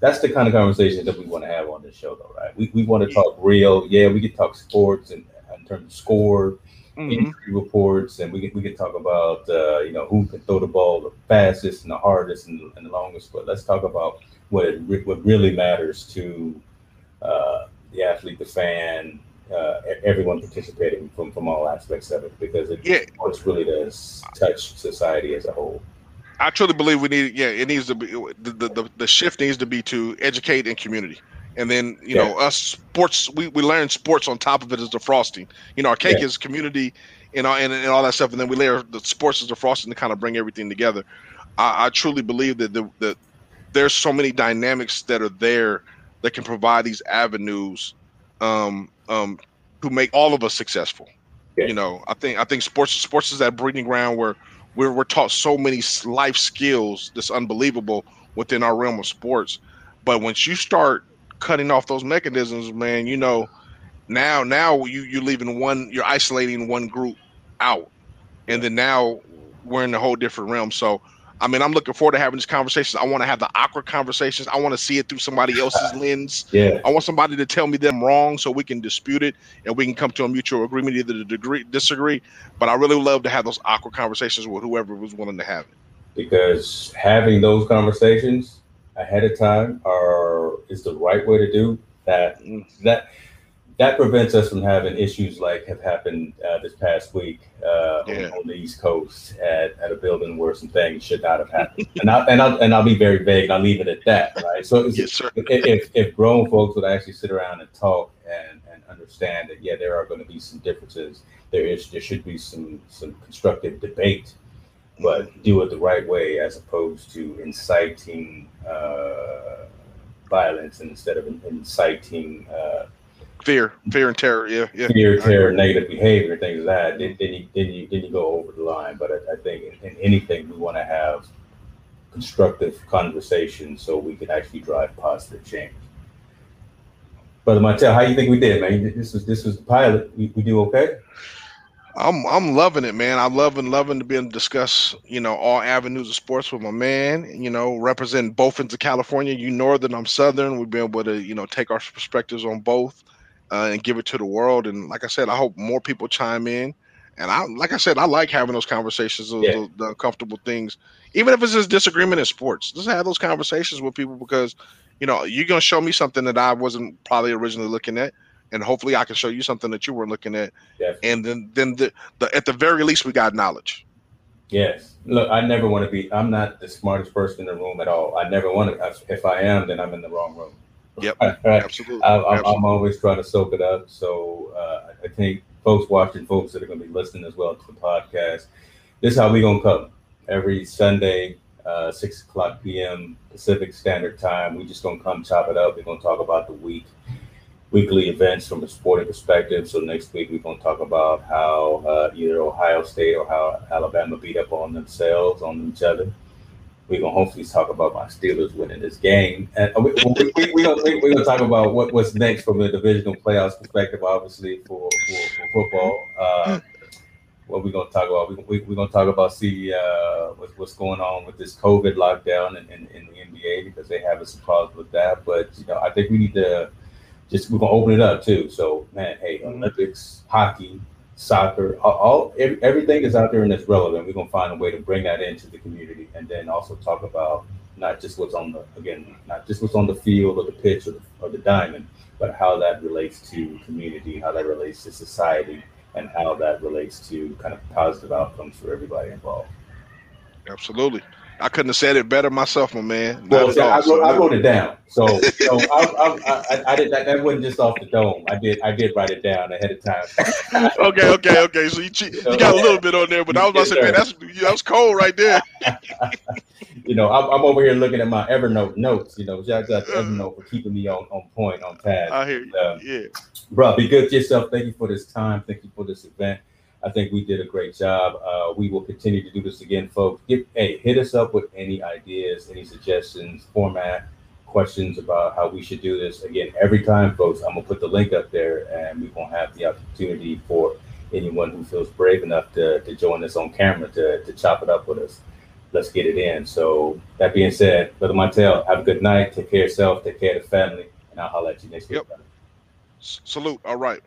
that's the kind of conversation that we want to have on this show, though, right? We, we want to talk real. Yeah, we can talk sports and in terms of score, mm-hmm. injury reports, and we can we can talk about uh, you know who can throw the ball the fastest and the hardest and, and the longest. But let's talk about what it, what really matters to uh, the athlete, the fan, uh, everyone participating from from all aspects of it, because it yeah. sports really does touch society as a whole. I truly believe we need. Yeah, it needs to be the the, the shift needs to be to educate and community, and then you yeah. know us sports. We we learn sports on top of it as the frosting. You know, our cake yeah. is community, and all and, and all that stuff, and then we layer the sports as the frosting to kind of bring everything together. I, I truly believe that the that there's so many dynamics that are there that can provide these avenues um, um, to make all of us successful. Yeah. You know, I think I think sports sports is that breeding ground where we're, we're taught so many life skills that's unbelievable within our realm of sports. But once you start cutting off those mechanisms, man, you know, now now you you're leaving one, you're isolating one group out, and then now we're in a whole different realm. So I mean, I'm looking forward to having these conversations. I want to have the awkward conversations. I want to see it through somebody else's lens. Yeah. I want somebody to tell me them wrong so we can dispute it and we can come to a mutual agreement, either to degree, disagree. But I really love to have those awkward conversations with whoever was willing to have it. Because having those conversations ahead of time are is the right way to do that. Mm. That that prevents us from having issues like have happened uh, this past week uh, yeah. on, on, the East Coast at, at a building where some things should not have happened. and, I, and, I'll, and I'll be very vague and I'll leave it at that, right? So yes, if, if grown folks would actually sit around and talk and, and understand that, yeah, there are going to be some differences, there is there should be some, some constructive debate, but do it the right way as opposed to inciting uh, violence instead of inciting uh, fear, fear and terror. Yeah, yeah. Fear, terror, negative behavior, things like that. Then, then you then you then you go over the line. But I, I think in, in, anything we want to have constructive conversations so we can actually drive positive change. Brother Montell, how you think we did, man? This was this was the pilot. We, we do okay? I'm I'm loving it, man. I'm loving loving to be able to discuss, you know, all avenues of sports with my man. You know, representing both into California. You northern, I'm southern. We've been able to, you know, take our perspectives on both uh, and give it to the world. And like I said, I hope more people chime in. And I, like I said, I like having those conversations, yeah. the, the, uncomfortable things, even if it's just disagreement in sports. Just have those conversations with people because, you know, you're gonna show me something that I wasn't probably originally looking at, and hopefully I can show you something that you weren't looking at. And then, then the, the at the very least, we got knowledge. Yes. Look, I never want to be. I'm not the smartest person in the room at all. I never want to. If I am, then I'm in the wrong room. Yep, absolutely. I, am absolutely. always trying to soak it up. So uh, I think folks watching, folks that are going to be listening as well to the podcast, this is how we're gonna come every Sunday, uh, six o'clock p.m. Pacific Standard Time. We're just gonna come chop it up. We're gonna talk about the week, weekly events from a sporting perspective. So next week we're gonna talk about how uh, either Ohio State or how Alabama beat up on themselves on each other. We're gonna hopefully talk about my Steelers winning this game, and we, we, we, we gonna, we're gonna talk about what, what's next from a divisional playoffs perspective, obviously for for, for football. Uh, what we're gonna talk about. We, we, are gonna talk about see uh, what, what's going on with this COVID lockdown in, in, in, the NBA because they have some problems with that. But you know, I think we need to just we're gonna open it up too. So man, hey, mm-hmm. Olympics, hockey, soccer, all, all every, everything is out there and it's relevant. We're gonna find a way to bring that into the community and then also talk about not just what's on the again, not just what's on the field or the pitch or the, or the diamond, but how that relates to community, how that relates to society and how that relates to kind of positive outcomes for everybody involved. Absolutely. I couldn't have said it better myself, my man. Not well, I, wrote, I, wrote, it down, so, so I, I, I, did that. That wasn't just off the dome. I did. I did write it down ahead of time. okay, okay, okay. So you, you got a little bit on there, but I was about to say, man, that's that was cold right there. you know, I'm, I'm, over here looking at my Evernote notes. You know, shout out to Evernote for keeping me on, on point, on task. I hear you. Um, yeah, bro, be good to yourself. Thank you for this time. Thank you for this event. I think we did a great job. Uh, we will continue to do this again, folks. Get, hey, hit us up with any ideas, any suggestions, format, questions about how we should do this. Again, every time, folks, I'm gonna put the link up there, and we're gonna have the opportunity for anyone who feels brave enough to, to join us on camera to, to chop it up with us. Let's get it in. So that being said, Brother Montell, have a good night. Take care of yourself. Take care of the family, and I'll holler at you next week. Yep. Salute. All right.